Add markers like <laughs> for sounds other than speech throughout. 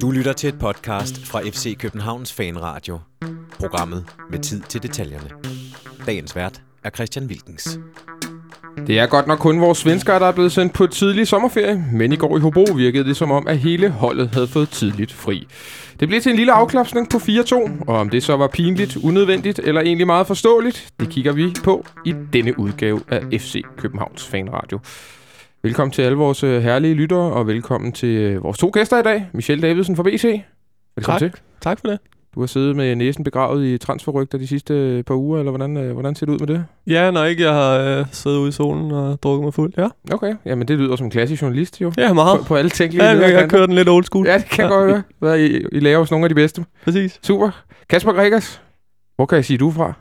Du lytter til et podcast fra FC Københavns Fanradio. Programmet med tid til detaljerne. Dagens vært er Christian Wilkens. Det er godt nok kun vores svenskere, der er blevet sendt på tidlig sommerferie, men i går i Hobro virkede det som om, at hele holdet havde fået tidligt fri. Det blev til en lille afklapsning på 4-2, og om det så var pinligt, unødvendigt eller egentlig meget forståeligt, det kigger vi på i denne udgave af FC Københavns Fanradio. Velkommen til alle vores øh, herlige lyttere, og velkommen til øh, vores to gæster i dag. Michelle Davidsen fra BC. Velkommen tak. til. Tak for det. Du har siddet med næsen begravet i transferrygter de sidste øh, par uger, eller hvordan, hvordan ser det ud med det? Ja, når ikke jeg har øh, siddet ude i solen og drukket mig fuld, ja. Okay, jamen det lyder som en klassisk journalist jo. Ja, meget. På, på alle tænkelige Ja, jeg, jeg kører den lidt old school. Ja, det kan jeg godt høre. <laughs> I, I laver hos nogle af de bedste. Præcis. Super. Kasper Gregers, hvor kan jeg sige du fra?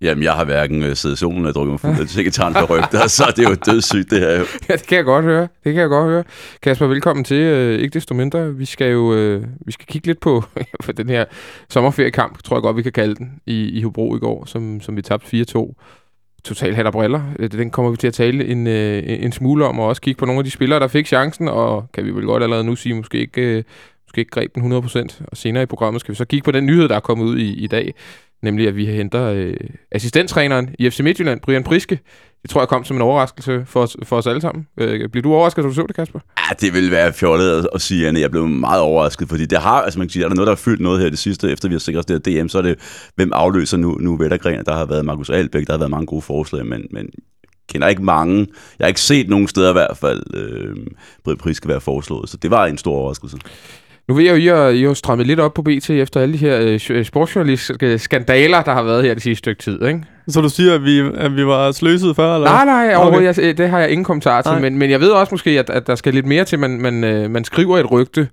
Jamen, jeg har hverken øh, siddet i solen eller drukket mig fuld af sekretaren for rygter, så det er jo dødssygt, det her jo. <laughs> Ja, det kan jeg godt høre. Det kan jeg godt høre. Kasper, velkommen til. Øh, ikke desto mindre, vi skal jo øh, vi skal kigge lidt på <laughs> for den her sommerferiekamp, tror jeg godt, vi kan kalde den, i, i Hobro i går, som, som vi tabte 4-2. Total hat og briller. Øh, den kommer vi til at tale en, øh, en smule om, og også kigge på nogle af de spillere, der fik chancen, og kan vi vel godt allerede nu sige, måske ikke, øh, måske ikke greb den 100%. Og senere i programmet skal vi så kigge på den nyhed, der er kommet ud i, i dag, nemlig at vi henter øh, assistenttræneren i FC Midtjylland, Brian Priske. Det tror jeg kom som en overraskelse for os, for os alle sammen. Øh, bliver du overrasket, da du så det, Kasper? Ja, det vil være fjollet at, at sige, at jeg blev meget overrasket, fordi det har, altså man kan sige, er der noget, der har fyldt noget her det sidste, efter vi har sikret os det her DM, så er det, hvem afløser nu, nu Vettergren, der har været Markus Albæk, der har været mange gode forslag, men, men kender ikke mange. Jeg har ikke set nogen steder i hvert fald, øh, Brian Priske være foreslået, så det var en stor overraskelse. Nu ved jeg jo, I har, I har strammet lidt op på BT efter alle de her øh, sportsjournalistiske skandaler, der har været her det sidste stykke tid, ikke? Så du siger, at vi, at vi var sløset før, eller? Nej, nej, Okay. jeg, det har jeg ingen kommentar til, Nej. men, men jeg ved også måske, at, at der skal lidt mere til, man, man, øh, man skriver et rygte,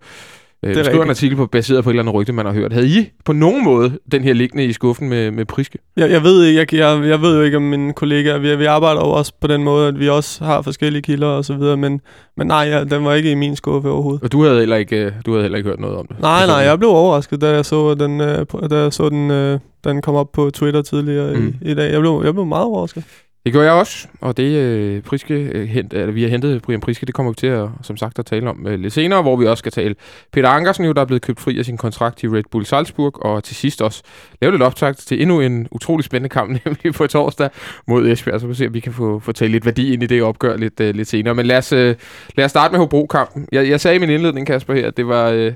øh, er man skriver en artikel på, baseret på et eller andet rygte, man har hørt. Havde I på nogen måde den her liggende i skuffen med, med Priske? Jeg, jeg, ved, ikke- jeg, jeg, jeg ved jo ikke om mine kollegaer, vi, vi arbejder jo også på den måde, at vi også har forskellige kilder og så videre, men, men nej, ja, den var ikke i min skuffe overhovedet. Og du havde heller ikke, øh, du havde heller ikke hørt noget om det? Nej, nej, jeg blev overrasket, da jeg så den, øh, da jeg så den, øh, den kom op på Twitter tidligere mm. i, i dag. Jeg blev, jeg blev meget overrasket. Det gjorde jeg også, og det øh, Priske, øh, hent, eller, vi har hentet Brian Priske, det kommer vi til at, som sagt at tale om øh, lidt senere, hvor vi også skal tale Peter Ankersen, jo, der er blevet købt fri af sin kontrakt i Red Bull Salzburg, og til sidst også lave lidt optakt til endnu en utrolig spændende kamp, <laughs> nemlig på torsdag mod Esbjerg, så vi se, om vi kan få, få talt lidt værdi ind i det opgør lidt, øh, lidt senere. Men lad os, øh, lad os starte med Hobro-kampen. Jeg, jeg sagde i min indledning, Kasper, her, at det var... Øh,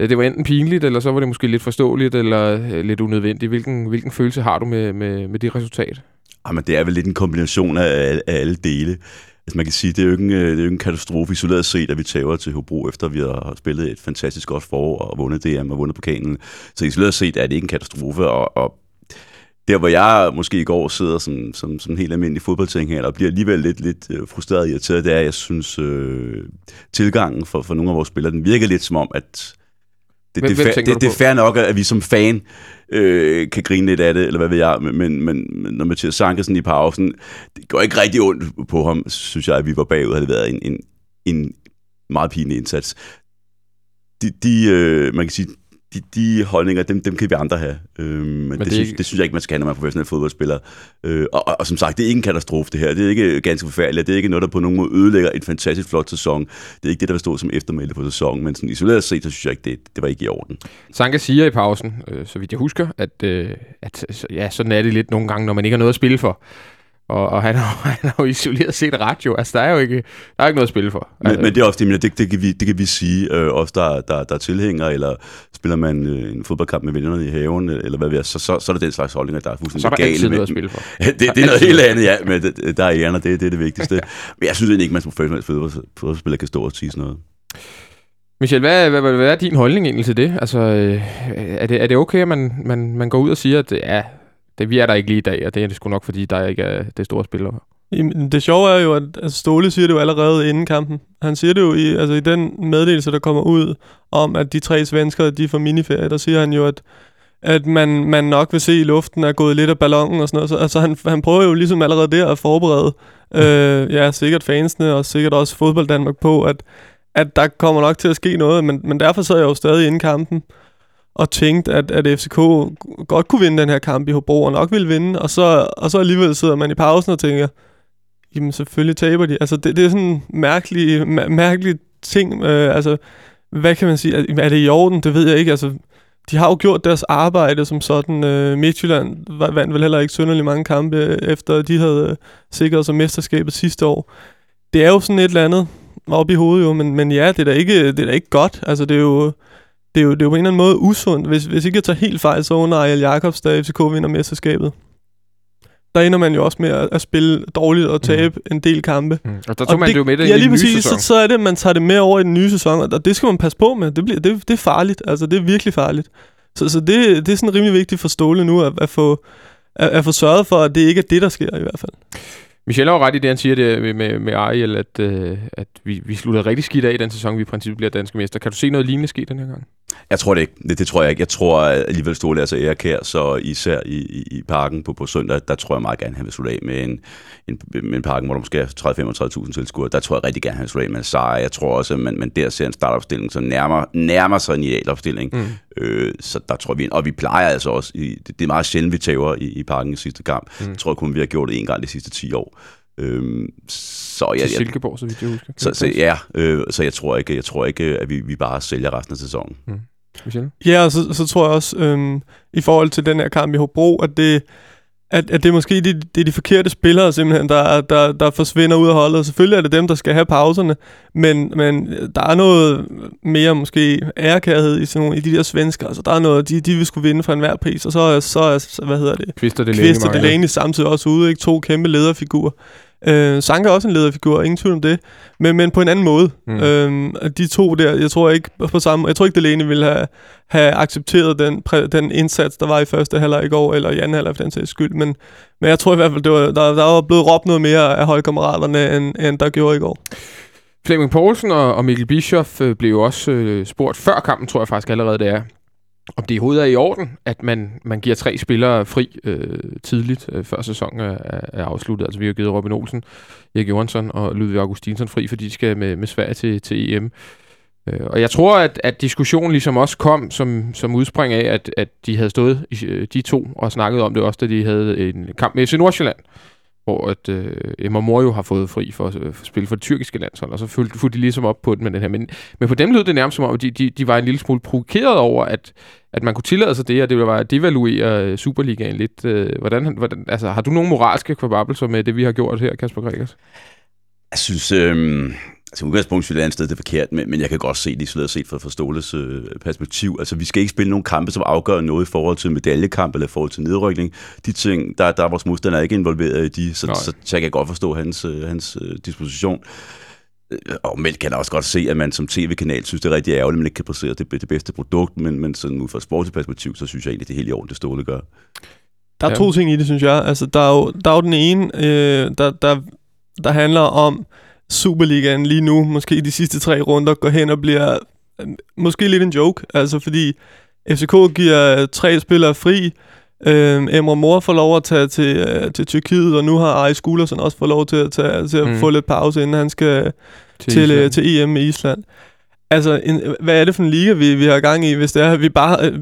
det var enten pinligt, eller så var det måske lidt forståeligt, eller øh, lidt unødvendigt. Hvilken, hvilken følelse har du med, med, med det resultat? Jamen, det er vel lidt en kombination af, af, alle dele. Altså man kan sige, det er jo ikke en, øh, det er jo ikke en katastrofe isoleret set, at vi tager til Hobro, efter vi har spillet et fantastisk godt forår og vundet DM og vundet pokalen. Så isoleret set er det ikke en katastrofe, og, og der hvor jeg måske i går sidder som, som, som en helt almindelig fodboldtænger, og bliver alligevel lidt, lidt øh, frustreret og irriteret, det er, at jeg synes, øh, tilgangen for, for nogle af vores spillere, den virker lidt som om, at det, Hvem- det, hvem det, det, det er fair nok, at vi som fan øh, kan grine lidt af det, eller hvad ved jeg, men, men, men når Mathias Sankelsen i pausen, det går ikke rigtig ondt på ham, synes jeg, at vi var bagud, havde det været en, en, en meget pinlig indsats. De, de øh, man kan sige, de, de holdninger, dem, dem kan vi andre have. Øh, men det det, synes, ikke- det synes jeg ikke, man skal have, når man er professionel fodboldspiller. Øh, og, og, og, som sagt, det er ikke en katastrofe, det her. Det er ikke ganske forfærdeligt. Det er ikke noget, der på nogen måde ødelægger en fantastisk flot sæson. Det er ikke det, der vil stå som eftermæle på sæsonen. Men sådan isoleret set, så synes jeg ikke, det, det var ikke i orden. Sanka siger i pausen, øh, så vidt jeg husker, at, øh, at ja, sådan er det lidt nogle gange, når man ikke har noget at spille for. Og, og han, har, <laughs> han har jo isoleret set jo. Altså, der er jo ikke, der er ikke noget at spille for. Men, altså, men det er også det, jeg mener, det, det, kan vi, det kan vi sige, øh, os der, der, der er tilhængere, eller spiller man øh, en fodboldkamp med vennerne i haven, øh, eller hvad vi er, så, så, så er der den slags holdninger, der er fuldstændig så er der gale altid med. noget at spille for. <laughs> det, det er noget helt andet, ja, men det, der er æren, og det, det er det vigtigste. Men jeg synes egentlig ikke, man som professionel fodbold- fodboldspiller kan stå og sige sådan noget. Michel, hvad, hvad, hvad, hvad er din holdning egentlig til det? Altså, øh, er, det, er det okay, at man, man, man går ud og siger, at ja, det, vi er der ikke lige i dag, og det er det sgu nok, fordi der ikke er det store spillere? Jamen, Det sjove er jo, at altså Ståle siger det jo allerede inden kampen. Han siger det jo i, altså i den meddelelse, der kommer ud om, at de tre svenskere, de får miniferie, der siger han jo, at, at man, man nok vil se i luften er gået lidt af ballonen og sådan noget. Så, altså han, han prøver jo ligesom allerede der at forberede, <laughs> øh, ja, sikkert fansene og sikkert også fodbold Danmark på, at, at der kommer nok til at ske noget, men, men derfor sad jeg jo stadig inden kampen og tænkte, at, at FCK godt kunne vinde den her kamp i Hobro, og nok ville vinde, og så, og så alligevel sidder man i pausen og tænker, jamen selvfølgelig taber de. Altså det, det er sådan en mærkelig, mær- mærkelig ting. Øh, altså hvad kan man sige, er, er det i orden? Det ved jeg ikke. Altså, de har jo gjort deres arbejde som sådan. Øh, Midtjylland vandt vel heller ikke synderligt mange kampe, øh, efter de havde øh, sikret sig mesterskabet sidste år. Det er jo sådan et eller andet op i hovedet jo, men, men ja, det er, da ikke, det er da ikke godt. Altså, det er jo, det er jo, det er jo på en eller anden måde usundt. Hvis, hvis ikke jeg tager helt fejl, så under Ariel Jacobs, da FCK vinder mesterskabet der ender man jo også med at, at spille dårligt og tabe mm. en del kampe. Mm. Og der tog og man det, jo med det ja, i lige præcis, sæson. så, så er det, at man tager det med over i den nye sæson, og det skal man passe på med. Det, bliver, det, det er farligt. Altså, det er virkelig farligt. Så, så det, det er sådan rimelig vigtigt for Ståle nu, at, at, få, at, at få sørget for, at det ikke er det, der sker i hvert fald. Michel har jo ret i det, han siger det med, med, med Ariel, at, øh, at vi, vi slutter rigtig skidt af i den sæson, vi i princippet bliver danske mester. Kan du se noget lignende ske den her gang? Jeg tror det ikke. Det, det tror jeg ikke. Jeg tror alligevel Ståle er så så især i, i, i parken på, på søndag, der tror jeg meget gerne, han vil slutte af med en, en, med en parken, hvor der måske er 30-35.000 tilskuere. Der tror jeg rigtig gerne, han vil slutte af med en sejr. Jeg tror også, at man, man der ser en startopstilling, som nærmer, nærmer sig en idealopstilling. Mm. Øh, så der tror vi, og vi plejer altså også, i, det, det er meget sjældent, vi tager i, i parken i sidste kamp. Mm. Jeg tror kun, vi har gjort det en gang de sidste 10 år. Øhm, så Til jeg, jeg, Silkeborg, så vidt jeg husker. så, så, ja, øh, så jeg tror ikke, jeg tror ikke, at vi, vi bare sælger resten af sæsonen. Michel? Ja, og så, så tror jeg også, øhm, i forhold til den her kamp i Hobro, at det, at, at det er måske de, det er de forkerte spillere simpelthen, der, der, der forsvinder ud af holdet. Og selvfølgelig er det dem, der skal have pauserne, men, men der er noget mere måske ærekærhed i, sådan nogle, i de der svensker. Altså, der er noget, de, de vil skulle vinde for enhver pris, og så er, så er hvad hedder det, Kvister det Kvist og Delaney samtidig også ude, ikke? To kæmpe lederfigurer. Øh, Sanka er også en lederfigur, ingen tvivl om det, men, men på en anden måde. Mm. Øhm, de to der, jeg tror ikke på samme, jeg tror ikke Delaney ville have, have accepteret den, præ, den indsats, der var i første halvleg i går, eller i anden halvleg for den sags skyld, men, men jeg tror i hvert fald, det var, der, der var blevet råbt noget mere af holdkammeraterne, end, end der gjorde i går. Flemming Poulsen og, og Mikkel Bischoff øh, blev jo også øh, spurgt før kampen, tror jeg faktisk allerede det er, om det i hovedet er i orden, at man, man giver tre spillere fri øh, tidligt, øh, før sæsonen er, er afsluttet. Altså vi har givet Robin Olsen, Erik Johansson og Ludvig Augustinsson fri, fordi de skal med, med Sverige til, til EM. Øh, og jeg tror, at, at diskussionen ligesom også kom som, som udspring af, at, at de havde stået, i, øh, de to, og snakket om det også, da de havde en kamp med FC Nordsjælland, hvor at, øh, Emma Mor jo har fået fri for, øh, for at spille for det tyrkiske landshold, og så fulgte, fulgte de ligesom op på det med den her. Men, men på dem lød det nærmest som om, at de, de, de var en lille smule provokeret over, at, at man kunne tillade sig det, og det var at devaluere øh, Superligaen lidt. Øh, hvordan, hvordan, altså, har du nogle moralske kvababelser med det, vi har gjort her, Kasper Gregers? Jeg synes, øh, altså udgangspunkt synes jeg, et andet sted det er forkert, men, men jeg kan godt se det isoleret set fra, fra Ståles øh, perspektiv. Altså vi skal ikke spille nogle kampe, som afgør noget i forhold til medaljekamp eller i forhold til nedrykning. De ting, der, der er vores modstandere ikke involveret i de, så, så, så jeg kan godt forstå hans, øh, hans øh, disposition. Øh, Og men kan jeg også godt se, at man som tv-kanal synes, det er rigtig ærgerligt, at man ikke kan præstere det, det bedste produkt, men, men sådan ud fra sportsligt perspektiv, så synes jeg egentlig, det er helt i orden, det Ståle gør. Der er Ja. ja. to ting i det, synes jeg. Altså, der er jo, der er jo den ene, øh, der, der, der handler om Superligaen lige nu, måske i de sidste tre runder, går hen og bliver øh, måske lidt en joke. Altså, fordi FCK giver tre spillere fri, Øh, Emre Mor får lov at tage til, øh, til Tyrkiet, og nu har Aris Gullersen også fået lov til at, tage, til at Mm. få lidt pause, inden han skal til, til, øh, til EM i Island. Altså, en, hvad er det for en liga, vi, vi har gang i, hvis det er, at vi bare øh,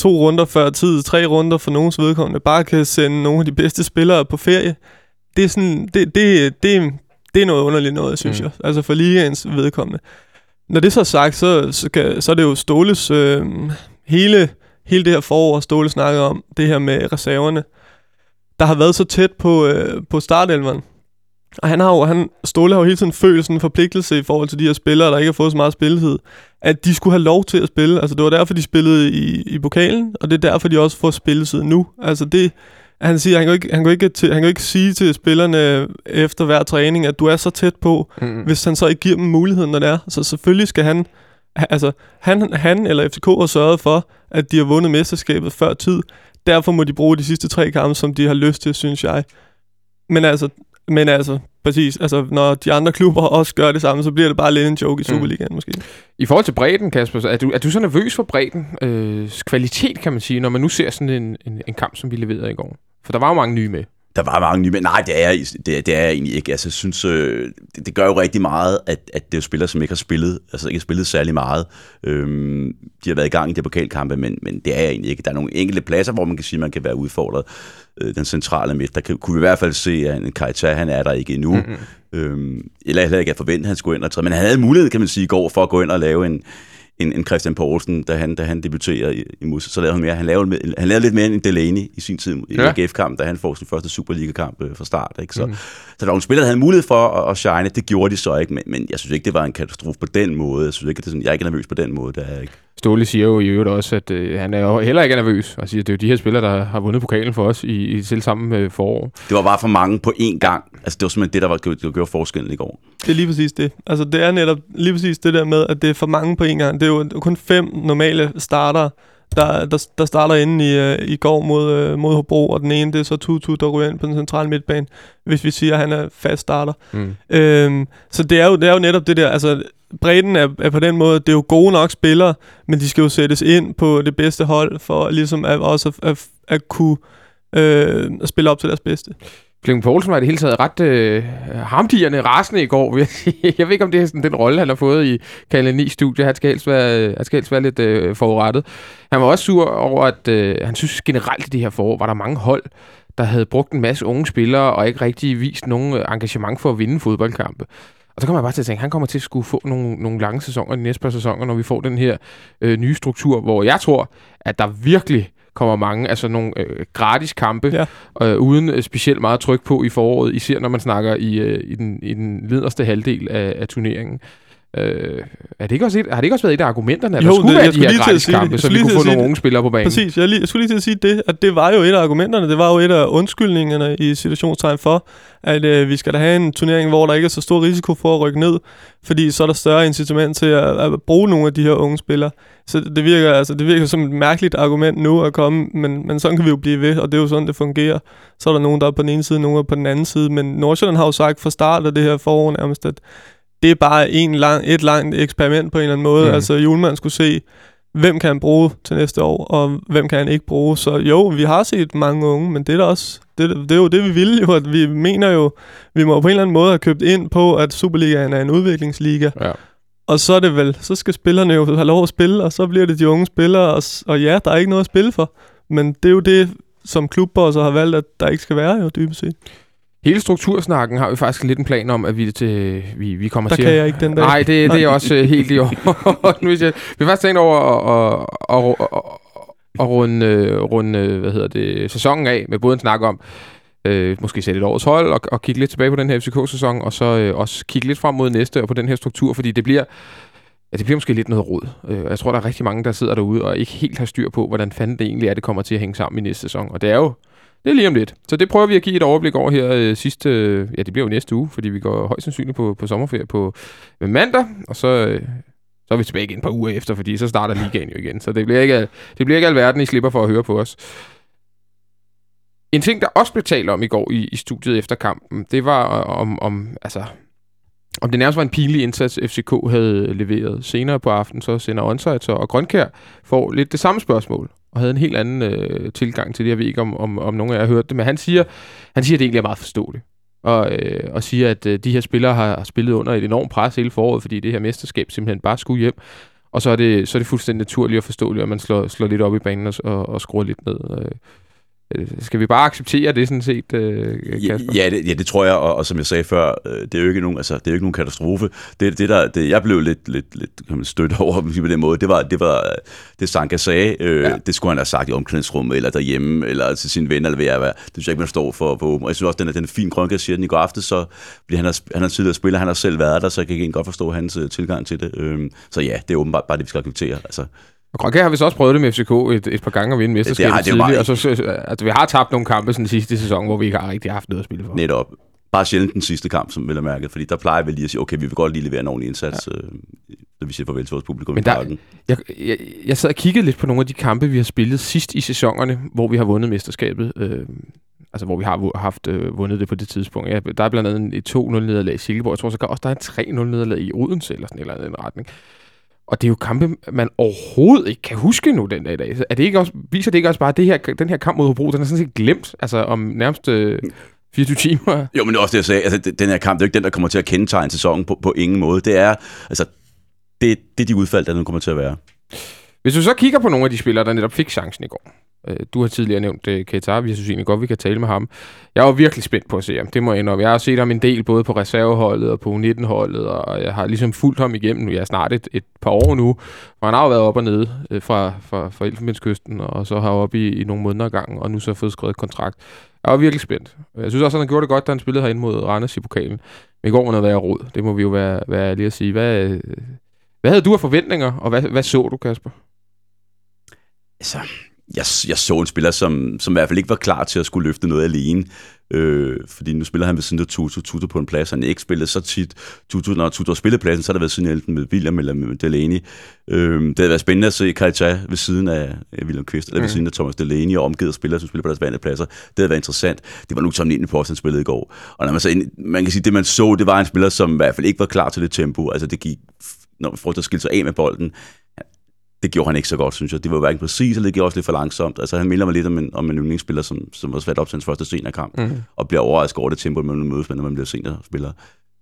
to runder før tid, tre runder for nogens vedkommende, bare kan sende nogle af de bedste spillere på ferie? Det er sådan, det, det, det, det er noget underligt noget, synes Mm. jeg. Altså for ligaens vedkommende. Når det så er sagt, så, så, kan, så er det jo Ståles øh, hele, hele det her forår, Ståle snakker om, det her med reserverne, der har været så tæt på, øh, på startelveren. Og han har jo, han, Ståle har jo hele tiden følt sådan en forpligtelse i forhold til de her spillere, der ikke har fået så meget spilletid, at de skulle have lov til at spille. Altså det var derfor, de spillede i, i pokalen, og det er derfor, de også får spilletid nu. Altså det, han siger, han kan, ikke, han, kan ikke han kan ikke sige til spillerne efter hver træning, at du er så tæt på, Mm. hvis han så ikke giver dem muligheden, når det er. Så selvfølgelig skal han, ha- altså han, han eller FCK har sørget for, at de har vundet mesterskabet før tid. Derfor må de bruge de sidste tre kampe, som de har lyst til, synes jeg. Men altså, men altså, præcis, altså når de andre klubber også gør det samme, så bliver det bare lidt en joke i Mm. Superligaen måske. I forhold til bredden, Kasper, så er du, er du så nervøs for bredden? Øh, kvalitet, kan man sige, når man nu ser sådan en, en, en kamp, som vi leverede i går. For der var jo mange nye med. Der var mange nye, men nej, det er, jeg- det, er- det er jeg egentlig ikke. Altså, jeg synes, øh, det, det gør jo rigtig meget, at, at det er jo spillere, som ikke har spillet, altså ikke har spillet særlig meget. Øhm, de har været i gang i de pokalkampe, men, men det er jeg egentlig ikke. Der er nogle enkelte pladser, hvor man kan sige, at man kan være udfordret. Øh, den centrale midt, der kan, kunne vi i hvert fald se, at en Kajta, han er der ikke endnu. Mm-hmm. Øhm, eller heller ikke at forvente, at han skulle ind og træde. Men han havde mulighed, kan man sige, i går for at gå ind og lave en, end, end Christian Poulsen, da han, da han debuterer i, i Mus. Så lavede han mere. Han lavede, han lavede lidt mere end Delaney i sin tid i Ja. AGF-kamp, da han får sin første Superliga-kamp øh, fra start. Ikke? Så, mm. så der var nogle spillere, der havde mulighed for at, at shine. Det gjorde de så ikke, men, men jeg synes ikke, det var en katastrofe på den måde. Jeg synes ikke, det er sådan, jeg er ikke nervøs på den måde. Det er ikke. Ståle siger jo i øvrigt også, at øh, han er jo heller ikke nervøs, og siger, at det er jo de her spillere, der har vundet pokalen for os i, i selv samme øh, forår. Det var bare for mange på én gang. Altså, det var simpelthen det, der, var, der gjorde forskellen i går. Det er lige præcis det. Altså, det er netop lige præcis det der med, at det er for mange på en gang. Det er jo kun fem normale starter, der, der, der starter inde i, øh, i går mod, øh, mod Hobro, og den ene, det er så Tutu, der ryger ind på den centrale midtbane, hvis vi siger, at han er fast starter. Mm. Øhm, så det er, jo, det er jo netop det der, altså bredden er, er på den måde, det er jo gode nok spillere, men de skal jo sættes ind på det bedste hold, for ligesom at, også at, at, at kunne øh, at spille op til deres bedste. Flemming Poulsen var i det hele taget ret øh, hamdierne rasende i går, <laughs> jeg ved ikke, om det er sådan den rolle, han har fået i Kanal 9 studie. Han skal helst være, han skal helst være lidt øh, forurettet. Han var også sur over, at øh, han synes generelt i det her forår, var der mange hold, der havde brugt en masse unge spillere, og ikke rigtig vist nogen øh, engagement for at vinde fodboldkampe. Og så kommer jeg bare til at tænke, at han kommer til at skulle få nogle, nogle lange sæsoner de næste par sæsoner, når vi får den her øh, nye struktur, hvor jeg tror, at der virkelig kommer mange altså nogle øh, gratis kampe, Ja. øh, uden øh, specielt meget tryk på i foråret, især når man snakker i, øh, i, den, i den lederste halvdel af, af turneringen. Øh, er det ikke også et, har det ikke også været et af argumenterne, at Jo, der skulle det- være jeg de skulle her lige til at gratis sige det. kampe, Jeg så vi kunne få nogle unge spillere på banen? Præcis, jeg, lige, jeg skulle lige til at sige det, at det var jo et af argumenterne, det var jo et af undskyldningerne i situationstegn for, at øh, vi skal da have en turnering, hvor der ikke er så stor risiko for at rykke ned, fordi så er der større incitament til at, at bruge nogle af de her unge spillere. Så det virker, altså, det virker som et mærkeligt argument nu at komme, men, men sådan kan vi jo blive ved, og det er jo sådan, det fungerer. Så er der nogen, der er på den ene side, nogen er på den anden side, men Nordsjælland har jo sagt fra start af det her forår nærmest, at det er bare en lang, et langt eksperiment på en eller anden måde. Mm. Altså, Julemand skulle se, hvem kan han bruge til næste år, og hvem kan han ikke bruge. Så jo, vi har set mange unge, men det er, da også, det, det er jo det, vi vil jo, at vi mener jo, vi må på en eller anden måde have købt ind på, at Superligaen er en udviklingsliga. Ja. Og så er det vel, så skal spillerne jo have lov at spille, og så bliver det de unge spillere, og, og ja, der er ikke noget at spille for. Men det er jo det, som klubbosser har valgt, at der ikke skal være jo, dybest set. Hele struktursnakken har vi faktisk lidt en plan om, at vi, til, vi, vi kommer Der til kan at- jeg ikke den dag. Nej, det, det er også øh, helt i orden. <laughs> Vi har faktisk tænkt over at, at, at, at, runde, øh, runde hvad hedder det, sæsonen af med både en snak om, øh, måske sætte et årets hold og, og kigge lidt tilbage på den her FCK-sæson, og så øh, også kigge lidt frem mod næste og på den her struktur, fordi det bliver, ja, det bliver måske lidt noget råd. Øh, jeg tror, der er rigtig mange, der sidder derude og ikke helt har styr på, hvordan fanden det egentlig er, det kommer til at hænge sammen i næste sæson. Og det er jo det er lige om lidt. Så det prøver vi at give et overblik over her øh, sidste... Øh, ja, det bliver jo næste uge, fordi vi går højst sandsynligt på, på sommerferie på øh, mandag, og så, øh, så er vi tilbage igen et par uger efter, fordi så starter ligaen jo igen. Så det bliver ikke, det bliver ikke alverden, I slipper for at høre på os. En ting, der også blev talt om i går i, i studiet efter kampen, det var øh, om, om, altså, om det nærmest var en pinlig indsats, FCK havde leveret. Senere på aftenen så sender Onsite og Grønkær får lidt det samme spørgsmål, og havde en helt anden øh, tilgang til det. Jeg ved ikke, om, om, om nogen af jer har hørt det, men han siger, han siger, at det egentlig er meget forståeligt. Og, øh, og siger, at øh, de her spillere har, har spillet under et enormt pres hele foråret, fordi det her mesterskab simpelthen bare skulle hjem. Og så er det, så er det fuldstændig naturligt og forståeligt, at man slår, slår lidt op i banen og, og, og skruer lidt ned. Øh, øh, skal vi bare acceptere det sådan set, øh, Ja, Kasper? ja, det, ja, det tror jeg, og, og som jeg sagde før, øh, det er jo ikke nogen, altså, det er jo ikke nogen katastrofe. Det, det der, det, jeg blev lidt, lidt, lidt kan man støtte <laughs> over på den måde, det var, det var det Sanka sagde, øh, Ja. det skulle han have sagt i omklædningsrummet, eller derhjemme, eller til sine venner, eller hvad jeg hvad. Det synes jeg ikke, man står for på. Og jeg synes også, den er, den er fin, Grønke siger den i går aftes, så bliver han, har, han har tidligere spiller, han har selv været der, så jeg kan egentlig godt forstå hans øh, tilgang til det. Øh, så ja, det er åbenbart bare det, vi skal acceptere. Altså, Og Grønkær har vi så også prøvet det med FCK et, et par gange at vinde mesterskabet Det det er tidligere. bare Og så, så, altså, vi har tabt nogle kampe sådan sidste sæson, hvor vi ikke har rigtig haft noget at spille for. netop. Bare sjældent den sidste kamp, som vil have mærket, fordi der plejer vi lige at sige, okay, vi vil godt lige levere en ordentlig indsats, ja. øh, når vi siger farvel til vores publikum Men i der- parken. Jeg, jeg, jeg sad og kiggede lidt på nogle af de kampe, vi har spillet sidst i sæsonerne, hvor vi har vundet mesterskabet. Øh, altså, hvor vi har haft øh, vundet det på det tidspunkt. Ja, der er blandt andet et 2-0-nederlag i Silkeborg. Jeg tror så også, der er en 3-0-nederlag i Odense, eller sådan en eller anden retning. Og det er jo kampe, man overhovedet ikke kan huske nu den dag i dag. Er det ikke også, viser det ikke også bare, at det her, den her kamp mod Hobro, den er sådan set glemt, altså om nærmest øh, 24 timer? Jo, men det er også det, jeg sagde. Altså, den her kamp, det er jo ikke den, der kommer til at kendetegne sæsonen på, på ingen måde. Det er, altså, det, det er de udfald, der nu kommer til at være. Hvis du så kigger på nogle af de spillere, der netop fik chancen i går, Øh, du har tidligere nævnt uh, Keita, vi synes egentlig godt, vi kan tale med ham. Jeg var virkelig spændt på at se ham, det må jeg indrømme. Jeg har set ham en del, både på reserveholdet og på 19-holdet, og jeg har ligesom fulgt ham igennem, jeg er snart et, et par år nu, og han har jo været op og nede uh, øh, fra, fra, fra Elfenbenskysten, og så har op i, i nogle måneder gang, og nu så har fået skrevet kontrakt. Jeg var virkelig spændt. Jeg synes også, at han gjorde det godt, da han spillede herinde mod Randers i pokalen. Men i går var noget værre råd, det må vi jo være, være ærlige at sige. Hvad, hvad havde du af forventninger, og hvad, hvad så du, Kasper? Altså, jeg, jeg så en spiller, som, som i hvert fald ikke var klar til at skulle løfte noget alene. Øh, fordi nu spiller han ved siden af Tutu, Tutu på en plads, han ikke spillet så tit. Tutu, når Tutu har spillet pladsen, så har der været siden enten med William eller med Delaney. Øh, det havde været spændende at se Kajta ved siden af William Kvist, eller ved mm. siden af Thomas Delaney, og omgivet af spillere, som spiller på deres vante pladser. Det havde været interessant. Det var nu 19 post, han spillede i går. Og når man, så, man kan sige, det man så, det var en spiller, som i hvert fald ikke var klar til det tempo. Altså det gik, når man får at skille sig af med bolden, det gjorde han ikke så godt, synes jeg. Det var hverken præcis, eller det gjorde også lidt for langsomt. Altså, han minder mig lidt om en, om en yndlingsspiller, som, som var svært op til hans første seniorkamp, mm. og bliver overrasket over det tempo, man mødes med, når man bliver seniorspiller.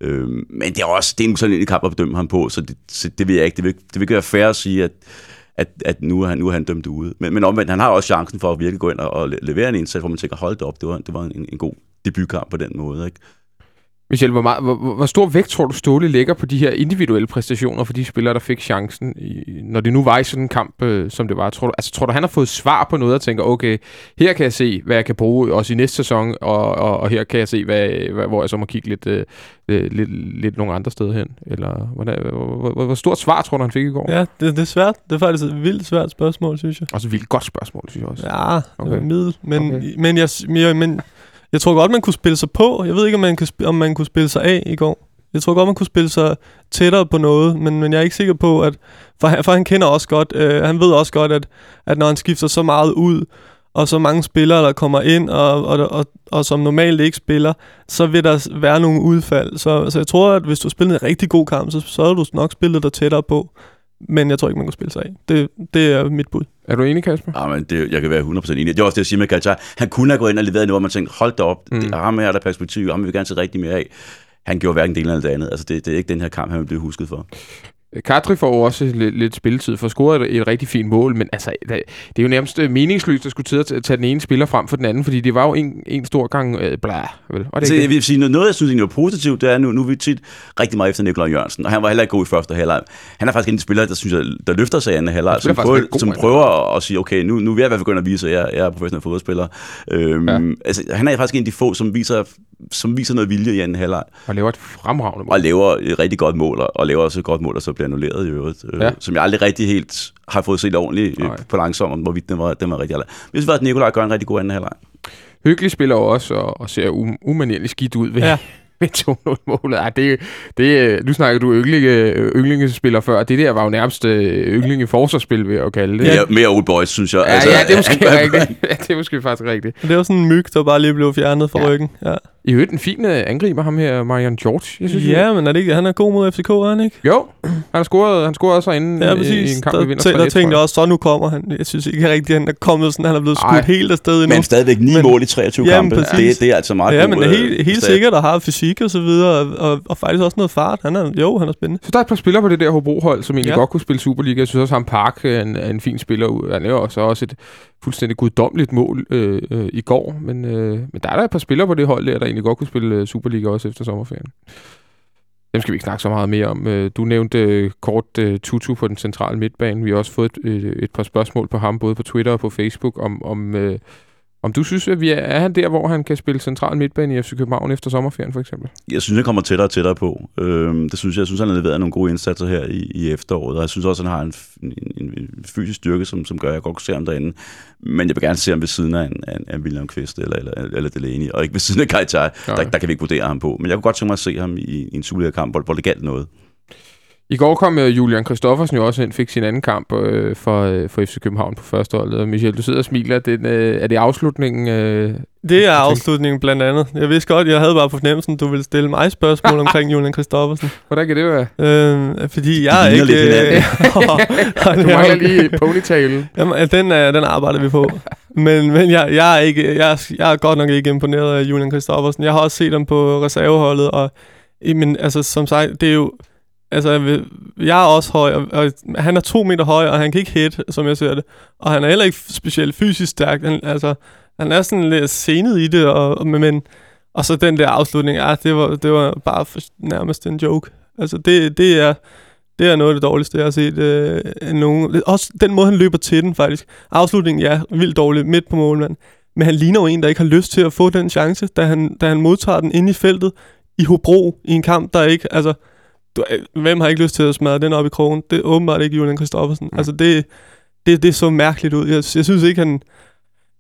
Øhm, men det er også det er en sådan en kamp at bedømme ham på, så det, så det vil jeg ikke. Det vil, det vil ikke være fair at sige, at, at, at nu, er han, nu er han dømt ude. Men, men omvendt, han har også chancen for at virkelig gå ind og, og levere en indsats, hvor man tænker, hold det op, det var, det var en, en god debutkamp på den måde. Ikke? Michel, hvor, meget, hvor, hvor stor vægt tror du Ståle lægger på de her individuelle præstationer for de spillere, der fik chancen, i, når det nu var i sådan en kamp, øh, som det var? Tror du, altså, tror du, han har fået svar på noget og tænker, okay, her kan jeg se, hvad jeg kan bruge også i næste sæson, og, og, og her kan jeg se, hvad, hvad, hvor jeg så må kigge lidt, øh, øh lidt, lidt nogle andre steder hen? Eller hvordan, hvor, hvor, hvor stort svar tror du, han fik i går? Ja, det, det er svært. Det er faktisk et vildt svært spørgsmål, synes jeg. Også et vildt godt spørgsmål, synes jeg også. Ja, okay. middel. Men, okay. men, jeg, men, men jeg tror godt, man kunne spille sig på. Jeg ved ikke, om man, kan om man kunne spille sig af i går. Jeg tror godt, man kunne spille sig tættere på noget, men, men jeg er ikke sikker på, at... For han, for han kender også godt, øh, han ved også godt, at, at når han skifter så meget ud, og så mange spillere, der kommer ind, og, og, og, og som normalt ikke spiller, så vil der være nogle udfald. Så, så jeg tror, at hvis du spiller en rigtig god kamp, så, så har du nok spillet dig tættere på men jeg tror ikke, man kan spille sig af. Det, det er mit bud. Er du enig, Kasper? Ja, men det, jeg kan være 100% enig. Det er også det, jeg siger med Kajar. Han kunne have gået ind og leveret noget, hvor man tænkte, hold da op, mm. det, ham her der perspektiv, ham vil vi gerne se rigtig mere af. Han gjorde hverken det ene eller det andet. Altså, det, det er ikke den her kamp, han vil blive husket for. Kadri får også lidt, lidt spilletid for at score et, et rigtig fint mål, men altså, det, er jo nærmest øh, meningsløst at skulle at tage den ene spiller frem for den anden, fordi det var jo en, en stor gang øh, bla. Vel? Og det så jeg vil sige, noget, jeg synes er positivt, det er, nu, nu er vi tit rigtig meget efter Nikolaj Jørgensen, og han var heller ikke god i første halvleg. Han er faktisk en spiller, der, synes jeg, der løfter sig i anden halvleg, som, prøver, god, som prøver at sige, okay, nu, nu vil jeg i hvert fald begynde at vise, at jeg, jeg er professionel fodboldspiller. Øhm, ja. altså, han er faktisk en af de få, som viser, som viser noget vilje i anden halvleg. Og laver et fremragende mål. Og laver et rigtig godt mål, og laver også et godt mål, og så bliver annulleret i øvrigt øh, ja. som jeg aldrig rigtig helt har fået set ordentligt øh, på langsomt, hvorvidt den var, den var rigtig alder. Jeg synes at Nikolaj gør en rigtig god anden halvleg. Hyggelig spiller også, og, og ser um, umanerligt skidt ud ved, ja <laughs> med 2-0-målet. Ej, det, det, nu snakker du ynglinge, yndlingespiller før. Det der var jo nærmest øh, yndlinge forsvarsspil, ved at kalde det. Ja, mere old boys, synes jeg. Ja, altså, ja det er måske <laughs> rigtigt. Ja, det er måske faktisk rigtigt. Det var sådan en myg, der bare lige blev fjernet fra ja. ryggen. Ja. I øvrigt en fin uh, angriber, ham her, Marian George. Jeg synes, ja, jeg... men er det ikke, han er god mod FCK, er han ikke? Jo, han har scoret, han scorede også inden ja, i, i en kamp, der, vi vinder Der tænkte jeg også, så nu kommer han. Jeg synes ikke rigtigt, han er kommet sådan, han er blevet skudt Ej. helt afsted endnu. Men stadigvæk ni men, mål i 23 jamen, kampe. Det, det, er altså meget Ja, god, men er helt, øh, helt sikkert, og har fysik og så videre, og, og, og, faktisk også noget fart. Han er, jo, han er spændende. Så der er et par spillere på det der Hobro-hold, som egentlig ja. godt kunne spille Superliga. Jeg synes også, ham Park er en, en fin spiller. Han er også, også et fuldstændig guddommeligt mål øh, øh, i går, men, øh, men der er der et par spillere på det hold der, der egentlig godt kunne spille øh, Superliga også efter sommerferien. Dem skal vi ikke snakke så meget mere om. Øh, du nævnte øh, kort uh, Tutu på den centrale midtbane. Vi har også fået et, et par spørgsmål på ham, både på Twitter og på Facebook, om, om uh, om du synes, at vi er, er han der, hvor han kan spille central midtbane i FC København efter sommerferien for eksempel? Jeg synes, han kommer tættere og tættere på. Øhm, det synes jeg, jeg synes, han har leveret nogle gode indsatser her i, i efteråret, og jeg synes også, han har en, en, en fysisk styrke, som, som gør, at jeg godt kan se ham derinde. Men jeg vil gerne se ham ved siden af, en, af, af William Kvist eller, eller, eller Delaney, og ikke ved siden af Kai Der, der kan vi ikke vurdere ham på. Men jeg kunne godt tænke mig at se ham i, i en Superliga-kamp, hvor, hvor det galt noget. I går kom uh, Julian Kristoffersen jo også ind, fik sin anden kamp uh, for, uh, for FC København på første hold. Og Michel, du sidder og smiler. Det, uh, er det afslutningen? Uh, det er afslutningen blandt andet. Jeg vidste godt, jeg havde bare på fornemmelsen, du ville stille mig spørgsmål <laughs> omkring Julian Kristoffersen. Hvordan kan det være? Øh, fordi jeg er ikke... Uh, <laughs> du mangler lige ponytailen. <laughs> Jamen, den, uh, den arbejder vi på. Men, men jeg, jeg, er ikke, jeg, jeg er godt nok ikke imponeret af Julian Kristoffersen. Jeg har også set ham på reserveholdet, og men, altså, som sagt, det er jo altså, jeg er også høj, og, og han er to meter høj, og han kan ikke hit, som jeg ser det. Og han er heller ikke specielt fysisk stærk. Han, altså, han er sådan lidt senet i det, og, og, men, og så den der afslutning, ja, det var, det var bare for, nærmest en joke. Altså, det, det er... Det er noget af det dårligste, jeg har set øh, nogen. Også den måde, han løber til den, faktisk. Afslutningen, ja, vildt dårlig, midt på målmanden. Men han ligner jo en, der ikke har lyst til at få den chance, da han, da han modtager den inde i feltet i Hobro i en kamp, der ikke... Altså, du, øh, hvem har ikke lyst til at smadre den op i krogen? Det er åbenbart ikke Julian Kristoffersen. Mm. Altså, det, det, det så mærkeligt ud. Jeg, jeg synes ikke, han...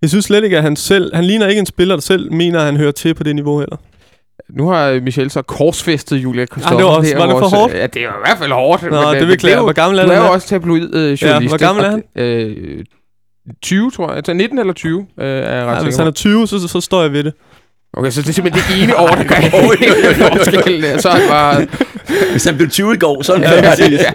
Jeg synes slet ikke, at han selv... Han ligner ikke en spiller, der selv mener, at han hører til på det niveau heller. Nu har Michel så korsfæstet Julia Kristoffer. det var også- var det for hårdt? Ja, det var i hvert fald hårdt. Nå, men, det øh, beklager jeg. Hvor gammel er Du er han? jo også tabloid øh, journalist. Ja, hvor gammel er? Og, Øh, 20, tror jeg. Altså 19 eller 20, øh, er jeg ret Ja, hvis han er 20, så, så, så står jeg ved det. Okay, så det er simpelthen det ene år, <laughs> der gør forskel. Så er han bare... Hvis han blev 20 i går, så er han Ja, ja.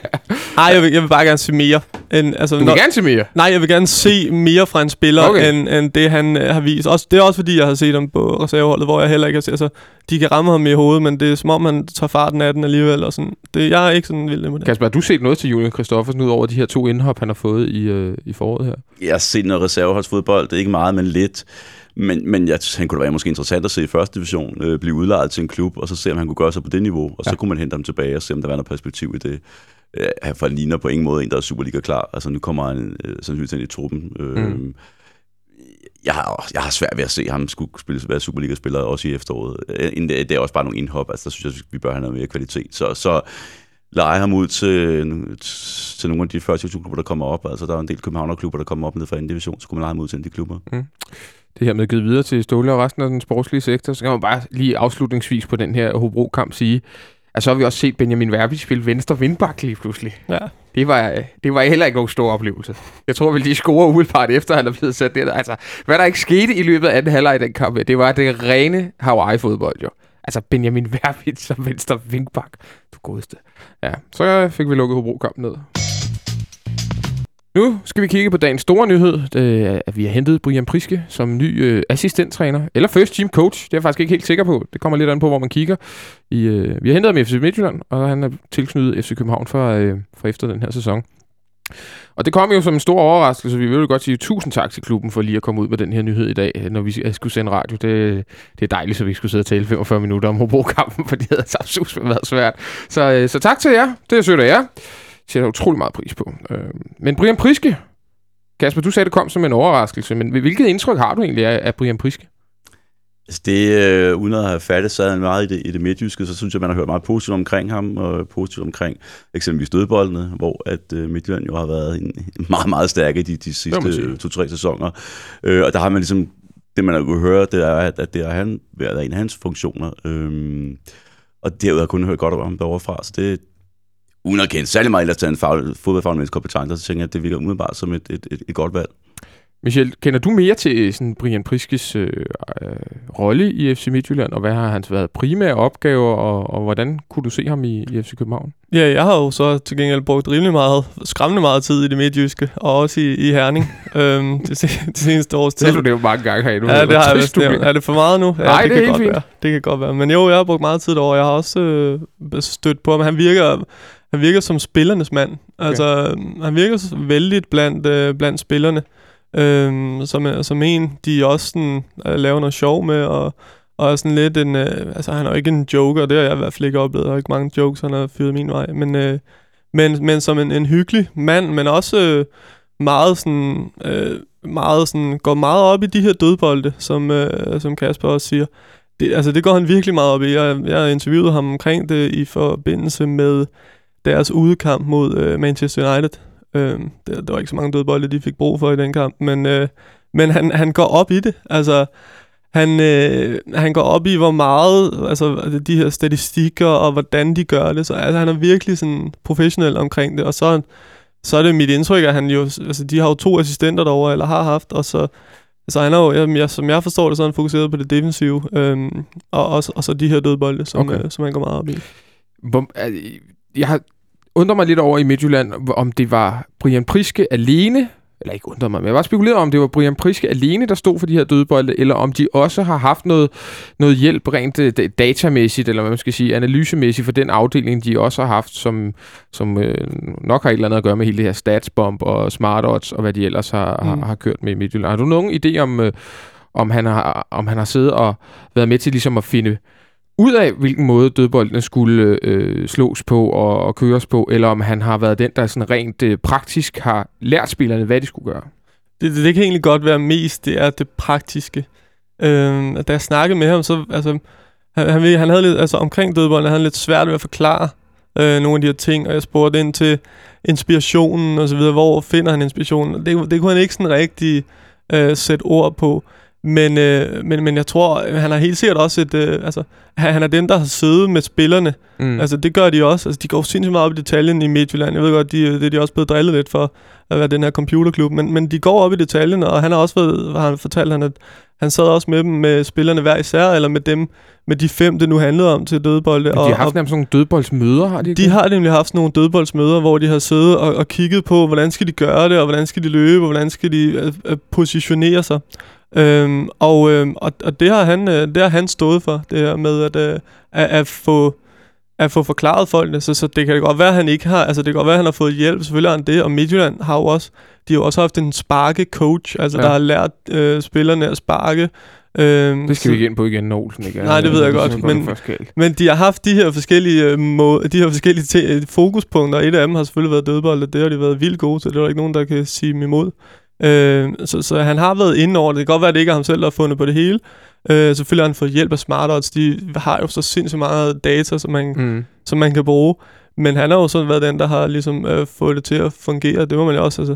Nej, jeg vil, jeg vil bare gerne se mere. End, altså, Du vil gerne se mere. Nej, jeg vil gerne se mere fra en spiller, okay. end, end det, han øh, har vist. Også, det er også fordi, jeg har set ham på reserveholdet, hvor jeg heller ikke har set... Altså, de kan ramme ham i hovedet, men det er som om, han tager farten af den alligevel. Og sådan. Det, jeg er ikke sådan vild med det. Kasper, har du set noget til Julian Kristoffersen ud over de her to indhop, han har fået i, øh, i foråret her? Jeg har set noget reserveholdsfodbold, det er ikke meget, men lidt. Men, men jeg, han kunne da være måske interessant at se i første division, øh, blive udlejet til en klub, og så se, om han kunne gøre sig på det niveau, og så Ja. kunne man hente ham tilbage og se, om der var noget perspektiv i det. Øh, han for ligner på ingen måde en, der er Superliga klar. Altså nu kommer han øh, sandsynligvis ind i truppen. Øh, Mm. mm. jeg, har, jeg har svært ved at se ham skulle spille, være Superliga-spiller også i efteråret. Øh, Det, er også bare nogle indhop, altså der synes jeg, vi bør have noget mere kvalitet. Så, så lege ham ud til, til nogle af de første klubber, der kommer op. Altså, der er en del københavnerklubber, der kommer op ned fra anden division, så kunne man lege ham ud til de klubber. Det her med givet videre til Ståle og resten af den sportslige sektor, så kan man bare lige afslutningsvis på den her Hobro-kamp sige, at så har vi også set Benjamin Verbi spille venstre vindbak lige pludselig. Ja. Det var, øh, det var heller ikke nogen stor oplevelse. Jeg tror vel, de scorer umiddelbart efter, han er blevet sat der. Altså, hvad der ikke skete i løbet af anden halvleg i den kamp, det var det rene Hawaii-fodbold, jo. Altså Benjamin Verbi som venstre vindbak. Du godeste. Ja, så fik vi lukket Hobro-kampen ned. Nu skal vi kigge på dagens store nyhed, det er, at vi har hentet Brian Priske som ny øh, assistenttræner, eller first team coach, det er jeg faktisk ikke helt sikker på. Det kommer lidt an på, hvor man kigger. I, øh, vi har hentet ham i FC Midtjylland, og han er tilknyttet FC København for, øh, for efter den her sæson. Og det kom jo som en stor overraskelse. Vi vil jo godt sige tusind tak til klubben for lige at komme ud med den her nyhed i dag, når vi skulle sende radio. Det, det er dejligt, så vi ikke skulle sidde og tale 45 minutter om Hobro-kampen, <laughs> for det havde saftsus været svært. Så, øh, så tak til jer. Det er sødt af jer. Sætter utrolig meget pris på. Øh, men Brian Priske, Kasper, du sagde, det kom som en overraskelse, men hvilket indtryk har du egentlig af, af Brian Priske? Altså det, øh, uden at have fattet sig meget i det, i det midtjyske, så synes jeg, man har hørt meget positivt omkring ham, og positivt omkring eksempelvis dødboldene, hvor at øh, Midtjylland jo har været en, meget, meget stærke i de, de sidste to-tre sæsoner. Øh, og der har man ligesom, det man har kunne høre, det er, at, at det har han været en af hans funktioner. Øh, og derudover har jeg kun hørt godt om ham derovre fra, så det uden at kende særlig meget ellers til en faglig, fodboldfaglig kompetence, så tænker jeg, at det virker umiddelbart som et, et, et, et godt valg. Michel, kender du mere til sådan Brian Priskes øh, øh, rolle i FC Midtjylland, og hvad har hans været primære opgaver, og, og hvordan kunne du se ham i, i FC København? Ja, jeg har jo så til gengæld brugt rimelig meget, skræmmende meget tid i det midtjyske, og også i, i Herning <laughs> øhm, det, se- det seneste års tid. Det har du det jo mange gange her. Nu Ja, det har jeg vist. Er, er det for meget nu? Ja, Nej, det er kan helt godt fint. Være. Det kan godt være. Men jo, jeg har brugt meget tid derovre. Jeg har også øh, stødt på ham. Han virker, han virker som spillernes mand. Altså, han virker så vældigt blandt, øh, blandt spillerne. Øh, som, som en, de også sådan, øh, laver noget sjov med, og, og er sådan lidt en... Øh, altså, han er jo ikke en joker, det har jeg i hvert fald ikke oplevet. Jeg har ikke mange jokes, han har fyret min vej. Men, øh, men, men som en, en hyggelig mand, men også øh, meget sådan... Øh, meget sådan, går meget op i de her dødbolde, som, øh, som Kasper også siger. Det, altså, det går han virkelig meget op i. Jeg, jeg har interviewet ham omkring det i forbindelse med deres udekamp mod øh, Manchester United. Øh, der, der var ikke så mange dødbolde, de fik brug for i den kamp, men, øh, men han, han går op i det. Altså, han, øh, han går op i, hvor meget, altså de her statistikker, og hvordan de gør det. Så altså, han er virkelig sådan professionel omkring det, og så, så er det mit indtryk, at han jo, altså de har jo to assistenter derovre, eller har haft, og så, så han er jo, jeg, jeg, som jeg forstår det, så er han fokuseret på det defensive, øhm, og, og, og så de her dødbolde, som, Okay. okay. øh, som han går meget op i. Hvor, øh, jeg har undret mig lidt over i Midtjylland, om det var Brian Priske alene, eller ikke undret mig, men jeg var spekuleret om, det var Brian Priske alene, der stod for de her dødbolde, eller om de også har haft noget, noget hjælp rent øh, datamæssigt, eller hvad man skal sige, analysemæssigt for den afdeling, de også har haft, som, som øh, nok har et eller andet at gøre med hele det her statsbomb og smart odds, og hvad de ellers har, mm. har, har kørt med i Midtjylland. Har du nogen idé om, øh, om, han har, om han har siddet og været med til ligesom at finde ud af, hvilken måde dødboldene skulle øh, slås på og, og køres på, eller om han har været den, der sådan rent øh, praktisk har lært spillerne, hvad de skulle gøre. Det, det, det kan egentlig godt være mest, det er det praktiske. Øh, da jeg snakkede med ham, så altså, han, han, han havde lidt, altså omkring dødboldene, han havde lidt svært ved at forklare øh, nogle af de her ting, og jeg spurgte ind til inspirationen og så videre, hvor finder han inspirationen? Det, det kunne han ikke sådan rigtig øh, sætte ord på. Men, øh, men, men jeg tror, han har helt sikkert også et... Øh, altså, han er den, der har siddet med spillerne. Mm. Altså, det gør de også. Altså, de går sindssygt meget op i detaljen i Midtjylland. Jeg ved godt, de, det er de også blevet drillet lidt for at være den her computerklub. Men, men de går op i detaljen, og han har også været, har han fortalt, han, at han sad også med dem, med spillerne hver især, eller med dem, med de fem, det nu handlede om til dødbolde. Men de har haft og, nogle dødboldsmøder, har de ikke? De har nemlig haft nogle dødboldsmøder, hvor de har siddet og, og kigget på, hvordan skal de gøre det, og hvordan skal de løbe, og hvordan skal de øh, øh, positionere sig. Øhm, og, øhm, og, og det har han øh, det har han stået for det her med at øh, at, at få at få forklaret folkene, så, så det kan det godt være, at han ikke har, altså det kan godt være, at han har fået hjælp, selvfølgelig har han det, og Midtjylland har jo også, de har jo også haft en sparke coach, altså ja. der har lært øh, spillerne at sparke. Øhm, det skal så, vi ikke ind på igen, når Olsen ikke er. Nej, det ved jeg godt, men, men de har haft de her forskellige, øh, må, de her forskellige te- fokuspunkter, et af dem har selvfølgelig været dødbold, og det har de været vildt gode til, det er der ikke nogen, der kan sige dem imod. Øh, så, så han har været inde over det. Det kan godt være, at det ikke er ham selv, der har fundet på det hele. Øh, selvfølgelig har han fået hjælp af SmartOdds. De har jo så sindssygt meget data, som man, mm. som man kan bruge. Men han har jo sådan været den, der har ligesom øh, fået det til at fungere. Det må man jo også. Altså,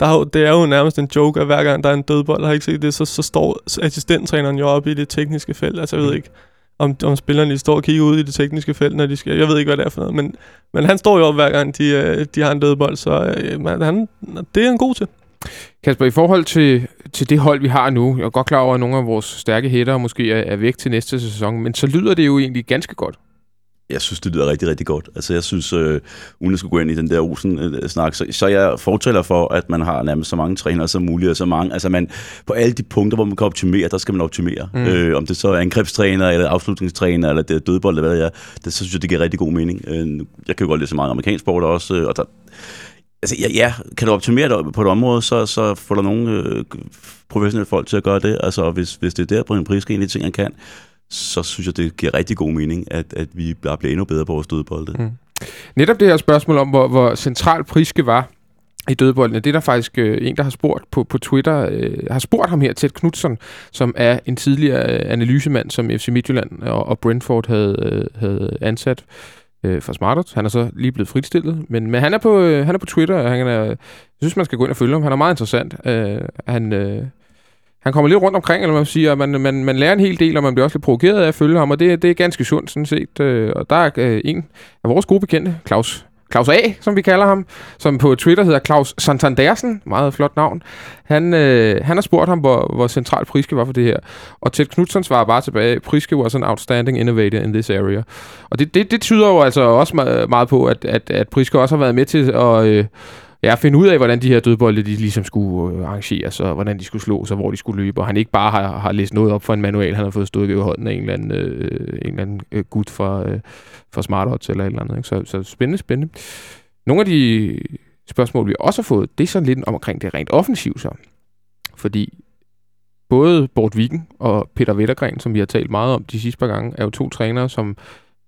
der har, det er jo nærmest en joke, at hver gang der er en dødbold, har ikke set det, så, så står assistenttræneren jo oppe i det tekniske felt. Altså, jeg ved mm. ikke, om, om spillerne lige står og kigger ud i det tekniske felt, når de skal. Jeg ved ikke, hvad det er for noget, men, men han står jo op hver gang, de, øh, de har en dødbold, så øh, man, han, det er han god til. Kasper, i forhold til, til det hold, vi har nu, jeg er godt klar over, at nogle af vores stærke hætter måske er, er væk til næste sæson, men så lyder det jo egentlig ganske godt. Jeg synes, det lyder rigtig, rigtig godt. Altså, jeg synes, øh, uden at skulle gå ind i den der Olsen-snak, så, så jeg fortæller for, at man har nærmest så mange trænere som muligt, og så mange, altså man, på alle de punkter, hvor man kan optimere, der skal man optimere. Mm. Øh, om det så er angrebstræner, eller afslutningstræner, eller det er dødbold, eller hvad det er, det, så synes jeg, det giver rigtig god mening. Øh, jeg kan jo godt lide så meget amerikansk sport også, øh, og der, Altså, ja, ja, kan du optimere det på et område, så, så får der nogle øh, professionelle folk til at gøre det. Altså, hvis, hvis det er der, på en pris en af de ting, han kan, så synes jeg, det giver rigtig god mening, at, at vi bare bliver endnu bedre på vores dødbolde. Mm. Netop det her spørgsmål om, hvor, hvor central Priske var i dødboldene, det er der faktisk øh, en, der har spurgt på, på Twitter, øh, har spurgt ham her, Ted Knudsen, som er en tidligere øh, analysemand, som FC Midtjylland og, og Brentford havde, øh, havde ansat øh, Øh, fra Smartot. Han er så lige blevet fritstillet, men, men han, er på, øh, han er på Twitter, og han er, jeg synes, man skal gå ind og følge ham. Han er meget interessant. Øh, han, øh, han kommer lidt rundt omkring, eller man siger, man, man, man lærer en hel del, og man bliver også lidt provokeret af at følge ham, og det, det er ganske sundt sådan set. Øh, og der er øh, en af vores gode bekendte, Claus Claus A, som vi kalder ham, som på Twitter hedder Claus Santandersen, meget flot navn. Han, øh, han har spurgt ham, hvor, hvor central Priske var for det her. Og Ted Knudsen svarer bare tilbage, Priske was an outstanding innovator in this area. Og det, det, det tyder jo altså også meget på, at, at, at Priske også har været med til at... Øh, ja, finde ud af, hvordan de her dødbolde de ligesom skulle øh, arrangeres, og hvordan de skulle slås, og hvor de skulle løbe, og han ikke bare har, har læst noget op for en manual, han har fået stået i hånden af en eller anden, øh, en eller anden øh, gut fra, øh, fra Smartouts eller et eller andet. Ikke? Så, så spændende, spændende. Nogle af de spørgsmål, vi også har fået, det er sådan lidt omkring det rent offensivt så. Fordi både Bort Vigen og Peter Vettergren, som vi har talt meget om de sidste par gange, er jo to trænere, som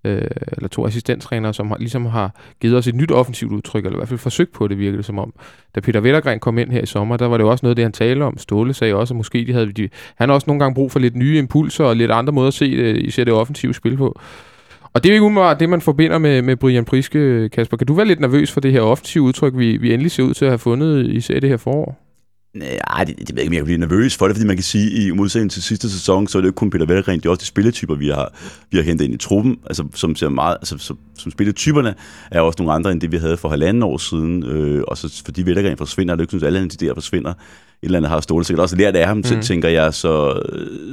øh, eller to assistenttrænere, som har, ligesom har givet os et nyt offensivt udtryk, eller i hvert fald forsøgt på det, virkede det som om. Da Peter Vettergren kom ind her i sommer, der var det jo også noget, det han talte om. Ståle sagde også, at måske de havde, de, han har også nogle gange brug for lidt nye impulser og lidt andre måder at se øh, især det offensive spil på. Og det er jo ikke umiddelbart det, man forbinder med, med Brian Priske, Kasper. Kan du være lidt nervøs for det her offensive udtryk, vi, vi endelig ser ud til at have fundet især det her forår? Nej, det, det ved jeg ikke, jeg bliver nervøs for det, fordi man kan sige, at i modsætning til sidste sæson, så er det jo ikke kun Peter Vellergren, det er også de spilletyper, vi har, vi har hentet ind i truppen, altså, som ser meget, altså, som, som spilletyperne er også nogle andre, end det vi havde for halvanden år siden, øh, og så fordi Vellergren forsvinder, det er ikke sådan, at alle de der forsvinder, et eller andet har stålet sikkert også lært af ham, mm. tænker jeg, så,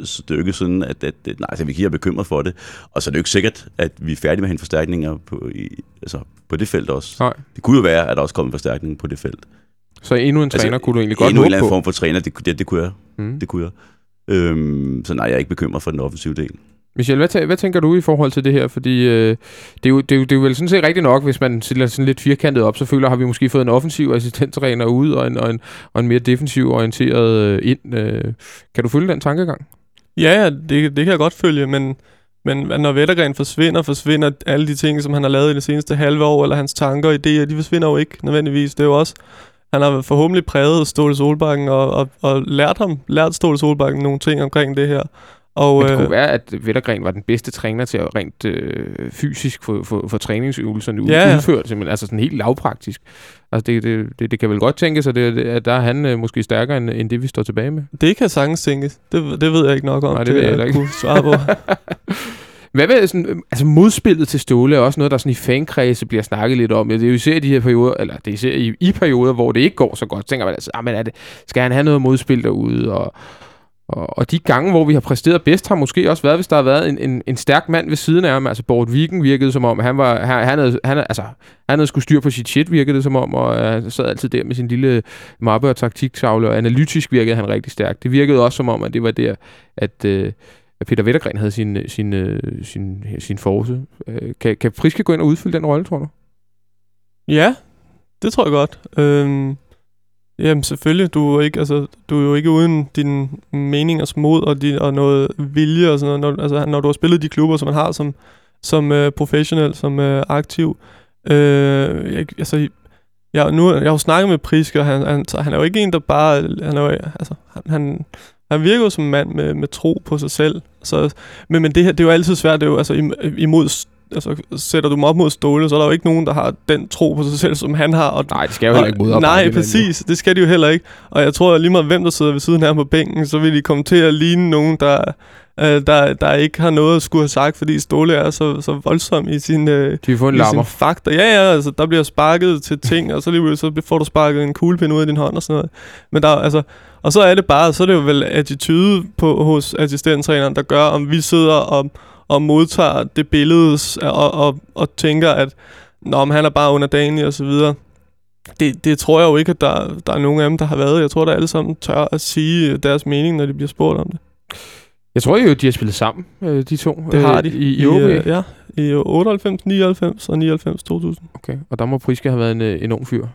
så det er jo ikke sådan, at, at, at nej, så vi kan bekymret for det. Og så er det jo ikke sikkert, at vi er færdige med at hente forstærkninger på, i, altså, på det felt også. Nej. Det kunne jo være, at der også kommer en forstærkning på det felt. Så endnu en Altså, træner kunne du egentlig godt Endnu en håbe eller anden på. form for træner, det, det, det kunne jeg. Mm. Det kunne jeg. Øhm, så nej, jeg er ikke bekymret for den offensive del. Michel, hvad, tæ- hvad tænker du i forhold til det her? Fordi øh, det, er jo, det, er jo, det er jo vel sådan set rigtigt nok, hvis man stiller sådan lidt firkantet op, så føler har vi måske fået en offensiv assistenttræner ud, og en, og en, og en mere defensiv orienteret øh, ind. Øh. Kan du følge den tankegang? Ja, ja, det, det kan jeg godt følge, men, men når Vettergren forsvinder, forsvinder alle de ting, som han har lavet i det seneste halve år, eller hans tanker og idéer, de forsvinder jo ikke nødvendigvis. Det er jo også, han har forhåbentlig præget Ståle Solbakken og, og, og lært ham, lært Ståle Solbakken nogle ting omkring det her. Og, Men det øh, kunne være, at Vettergren var den bedste træner til at rent øh, fysisk få, få, få træningsøvelserne Ja, ja. udført, simpelthen, altså sådan helt lavpraktisk. Altså det, det, det, det kan vel godt tænkes, at, det, at der er han øh, måske stærkere end, end det, vi står tilbage med. det kan sagtens tænkes. Det, det ved jeg ikke nok om. Nej, det til ved jeg at ikke. kunne svare på. <laughs> Hvad med sådan, øhm, altså modspillet til Ståle er også noget, der sådan i fankredse bliver snakket lidt om. Det er jo især i de her perioder, eller det er især i, i perioder, hvor det ikke går så godt. Så tænker man altså, ah, men er det, skal han have noget modspil derude? Og, og, og de gange, hvor vi har præsteret bedst, har måske også været, hvis der har været en, en, en stærk mand ved siden af ham. Altså Bort Viken virkede som om, han var, han, han, havde, han, altså, han havde skulle styr på sit shit, virkede det som om, og han sad altid der med sin lille mappe og taktiktavle, og analytisk virkede han rigtig stærkt. Det virkede også som om, at det var der, at, øh, at Peter Vettergren havde sin, sin, sin, sin, sin force. Øh, kan, kan Friske gå ind og udfylde den rolle, tror du? Ja, det tror jeg godt. Øhm, jamen selvfølgelig, du er, ikke, altså, du er jo ikke uden din meningers mod og, din, og noget vilje og sådan noget, når, altså, når du har spillet de klubber, som man har som, som uh, professionel, som uh, aktiv. Øh, jeg, altså, jeg, nu, jeg har jo snakket med Priske, og han, han, så han er jo ikke en, der bare... Han, er jo, altså, han, han, han virker jo som en mand med, med tro på sig selv. Så, men, men det her, det er jo altid svært, det er jo altså im- imod altså, sætter du dem op mod Ståle, så er der jo ikke nogen, der har den tro på sig selv, som han har. Og, Nej, det skal jo heller ikke modarbejde Nej, præcis. Det skal de jo heller ikke. Og jeg tror at lige meget, hvem der sidder ved siden ham på bænken, så vil de komme til at ligne nogen, der, øh, der, der ikke har noget at skulle have sagt, fordi Ståle er så, så voldsom i sin, øh, i sin fakta. Ja, ja, altså der bliver sparket til ting, og så lige så får du sparket en kuglepind ud af din hånd og sådan noget. Men der, er, altså, og så er det bare, så er det jo vel attitude på, hos assistenttræneren, der gør, om vi sidder og, og modtager det billede og, og, og tænker, at Nå, men han er bare underdanig og så videre. Det, det tror jeg jo ikke, at der, der er nogen af dem, der har været. Jeg tror, der alle sammen tør at sige deres mening, når de bliver spurgt om det. Jeg tror jo, de har spillet sammen, øh, de to. Det har de. I, i, i OB. øh, Ja, i 98, 99 og 99, 2000. Okay, og der må Priske have været en, øh, en ung fyr.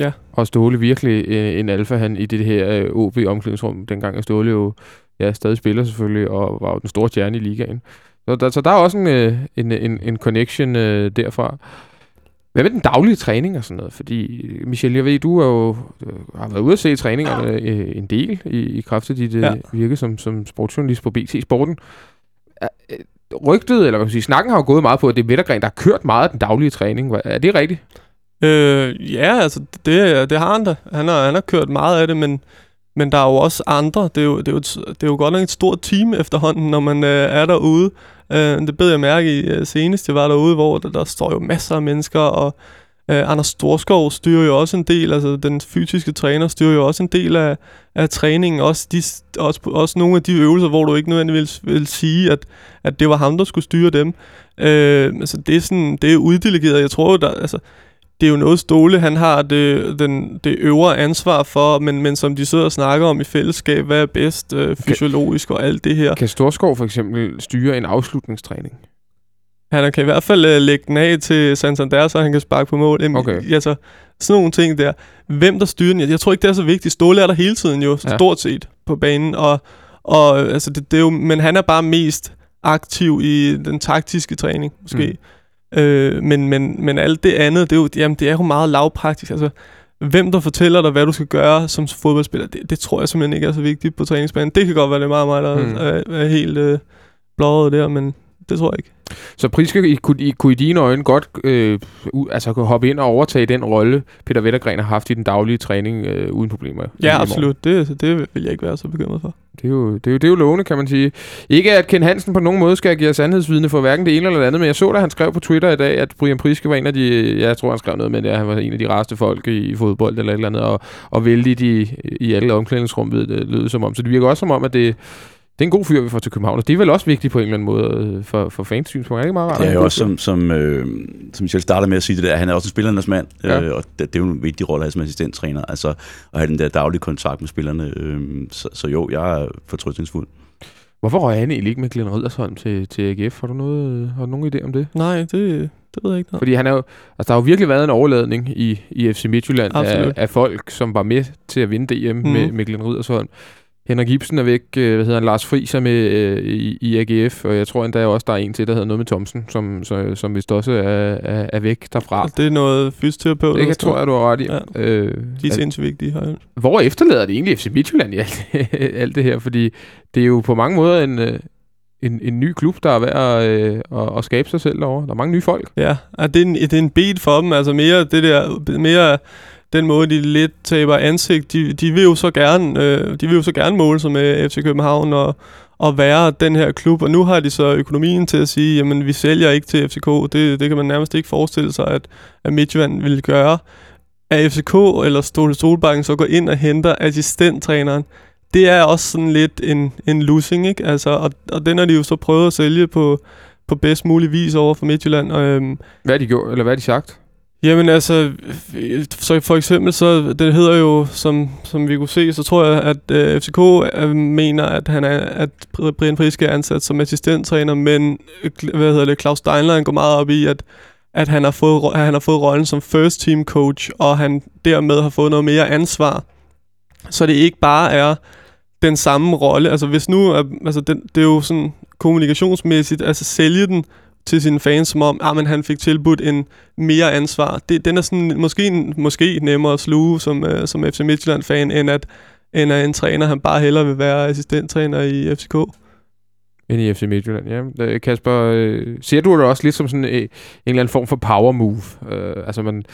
Ja. Og Ståle virkelig øh, en alfa han i det her øh, OB-omklædningsrum, dengang er Ståle jo ja, stadig spiller selvfølgelig, og var jo den store stjerne i ligaen. Så der, så der er også en, øh, en, en, en connection øh, derfra. Hvad med den daglige træning og sådan noget? Fordi, Michel, jeg ved, du er jo, øh, har været ude at se træningerne øh, en del i, i kraft af dit øh, Ja. virke som, som sportsjournalist på BT Sporten. Øh, Rygtet, eller hvad man sige, snakken har jo gået meget på, at det er Vettergren, der har kørt meget af den daglige træning. Er det rigtigt? Øh, ja, altså, det, det har han da. Han har, han har kørt meget af det, men, men der er jo også andre. Det er jo, det er jo, et, det er jo godt nok et stort team efterhånden, når man øh, er derude. Øh, det bed jeg mærke i øh, senest, jeg var derude, hvor der, der står jo masser af mennesker, og øh, Anders Storskov styrer jo også en del, altså den fysiske træner styrer jo også en del af, af træningen. Også, de, også, også nogle af de øvelser, hvor du ikke nødvendigvis vil, vil sige, at, at det var ham, der skulle styre dem. Øh, altså det er, sådan, det er uddelegeret. Jeg tror jo, der, altså, det er jo noget Ståle, han har det, den, det øvre ansvar for, men, men som de sidder og snakker om i fællesskab, hvad er bedst øh, fysiologisk og alt det her. Kan Storskov for eksempel styre en afslutningstræning? Han kan i hvert fald øh, lægge den af til Santander, så han kan sparke på mål. Jamen, Okay. Altså, sådan nogle ting der. Hvem der styrer den? Jeg, jeg tror ikke, det er så vigtigt. Ståle er der hele tiden jo, ja. stort set på banen. Og, og altså, det, det er jo, men han er bare mest aktiv i den taktiske træning, måske. Mm. Øh, men, men, men alt det andet, det er jo, jamen, det er jo meget lavpraktisk. Altså, hvem der fortæller dig, hvad du skal gøre som fodboldspiller, det, det tror jeg simpelthen ikke er så vigtigt på træningsbanen. Det kan godt være, det er meget mig, der Mm. er, er helt øh, blåret der, men det tror jeg ikke. Så Priske I, kunne, I, kunne i dine øjne godt øh, altså, kunne hoppe ind og overtage den rolle, Peter Vettergren har haft i den daglige træning øh, uden problemer? Ja, absolut. Det, det vil jeg ikke være så bekymret for. Det er, jo, det, er jo, det er jo lovende, kan man sige. Ikke at Ken Hansen på nogen måde skal give sandhedsvidne for hverken det ene eller det andet, men jeg så, da han skrev på Twitter i dag, at Brian Priske var en af de, ja, jeg tror, han skrev noget med det, at han var en af de rareste folk i, i fodbold eller et eller andet, og, og vældig i, i alle omklædningsrum, ved det, lød som om. Så det virker også som om, at det, det er en god fyr, vi får til København, og det er vel også vigtigt på en eller anden måde øh, for, for fans synspunkt. Er det ikke meget rart? Det er jo en også, som, som, øh, som Michel starter med at sige det der, han er også en spillernes mand, Ja. øh, og det, det er jo en vigtig rolle at have som assistenttræner, altså at have den der daglige kontakt med spillerne. Øh, så, så jo, jeg er fortrystningsfuld. Hvorfor røg han egentlig ikke med Glenn Riddersholm til, til AGF? Har du, noget, har du nogen idé om det? Nej, det, det ved jeg ikke. noget. Fordi han er jo, altså, der har jo virkelig været en overladning i, i FC Midtjylland af, Absolut. af, folk, som var med til at vinde DM mm. med, Mhm. med Glenn Riddersholm. Henrik Ibsen er væk, øh, hvad hedder han, Lars Friis er med øh, i, i AGF, og jeg tror endda også, der er en til, der hedder noget med Thomsen, som, så, som vist også er, er, er væk derfra. Det er noget fysioterapeut. Det sådan tror jeg, du har ret i. Ja. Øh, De er sindssygt vigtige. Her. hvor efterlader det egentlig FC Midtjylland i alt, alt det her? Fordi det er jo på mange måder en, øh, en, en ny klub, der er værd at, øh, at, at skabe sig selv derovre. Der er mange nye folk. Ja, det er, en, det er en beat for dem. Altså mere det der, mere den måde, de lidt taber ansigt. De, de vil jo så gerne, øh, de vil jo så gerne måle sig med FC København og, og være den her klub. Og nu har de så økonomien til at sige, jamen vi sælger ikke til FCK. Det, det kan man nærmest ikke forestille sig, at, at Midtjylland ville gøre. At FCK eller Ståle Solbakken så går ind og henter assistenttræneren, det er også sådan lidt en, en losing, ikke? Altså, og, og den har de jo så prøvet at sælge på, på bedst mulig vis over for Midtjylland. Og, øhm, Hvad har de gjort, eller hvad har de sagt? Jamen altså, så for eksempel, så det hedder jo, som, som vi kunne se, så tror jeg, at øh, FCK øh, mener, at han er, at Brian Friske er ansat som assistenttræner, men øh, hvad hedder det, Claus Steinlein går meget op i, at, at han, har fået, at han har fået rollen som first team coach, og han dermed har fået noget mere ansvar. Så det ikke bare er den samme rolle. Altså hvis nu, altså den, det er jo sådan kommunikationsmæssigt, altså sælge den til sine fans, som om, ah, men han fik tilbudt en mere ansvar. Det, den er sådan måske, måske nemmere at sluge som, øh, som FC Midtjylland-fan, end at, end at en træner, han bare hellere vil være assistenttræner i FCK. End i FC Midtjylland, ja. Øh, Kasper, øh, ser du det også lidt som sådan øh, en eller anden form for power move? Øh, altså man,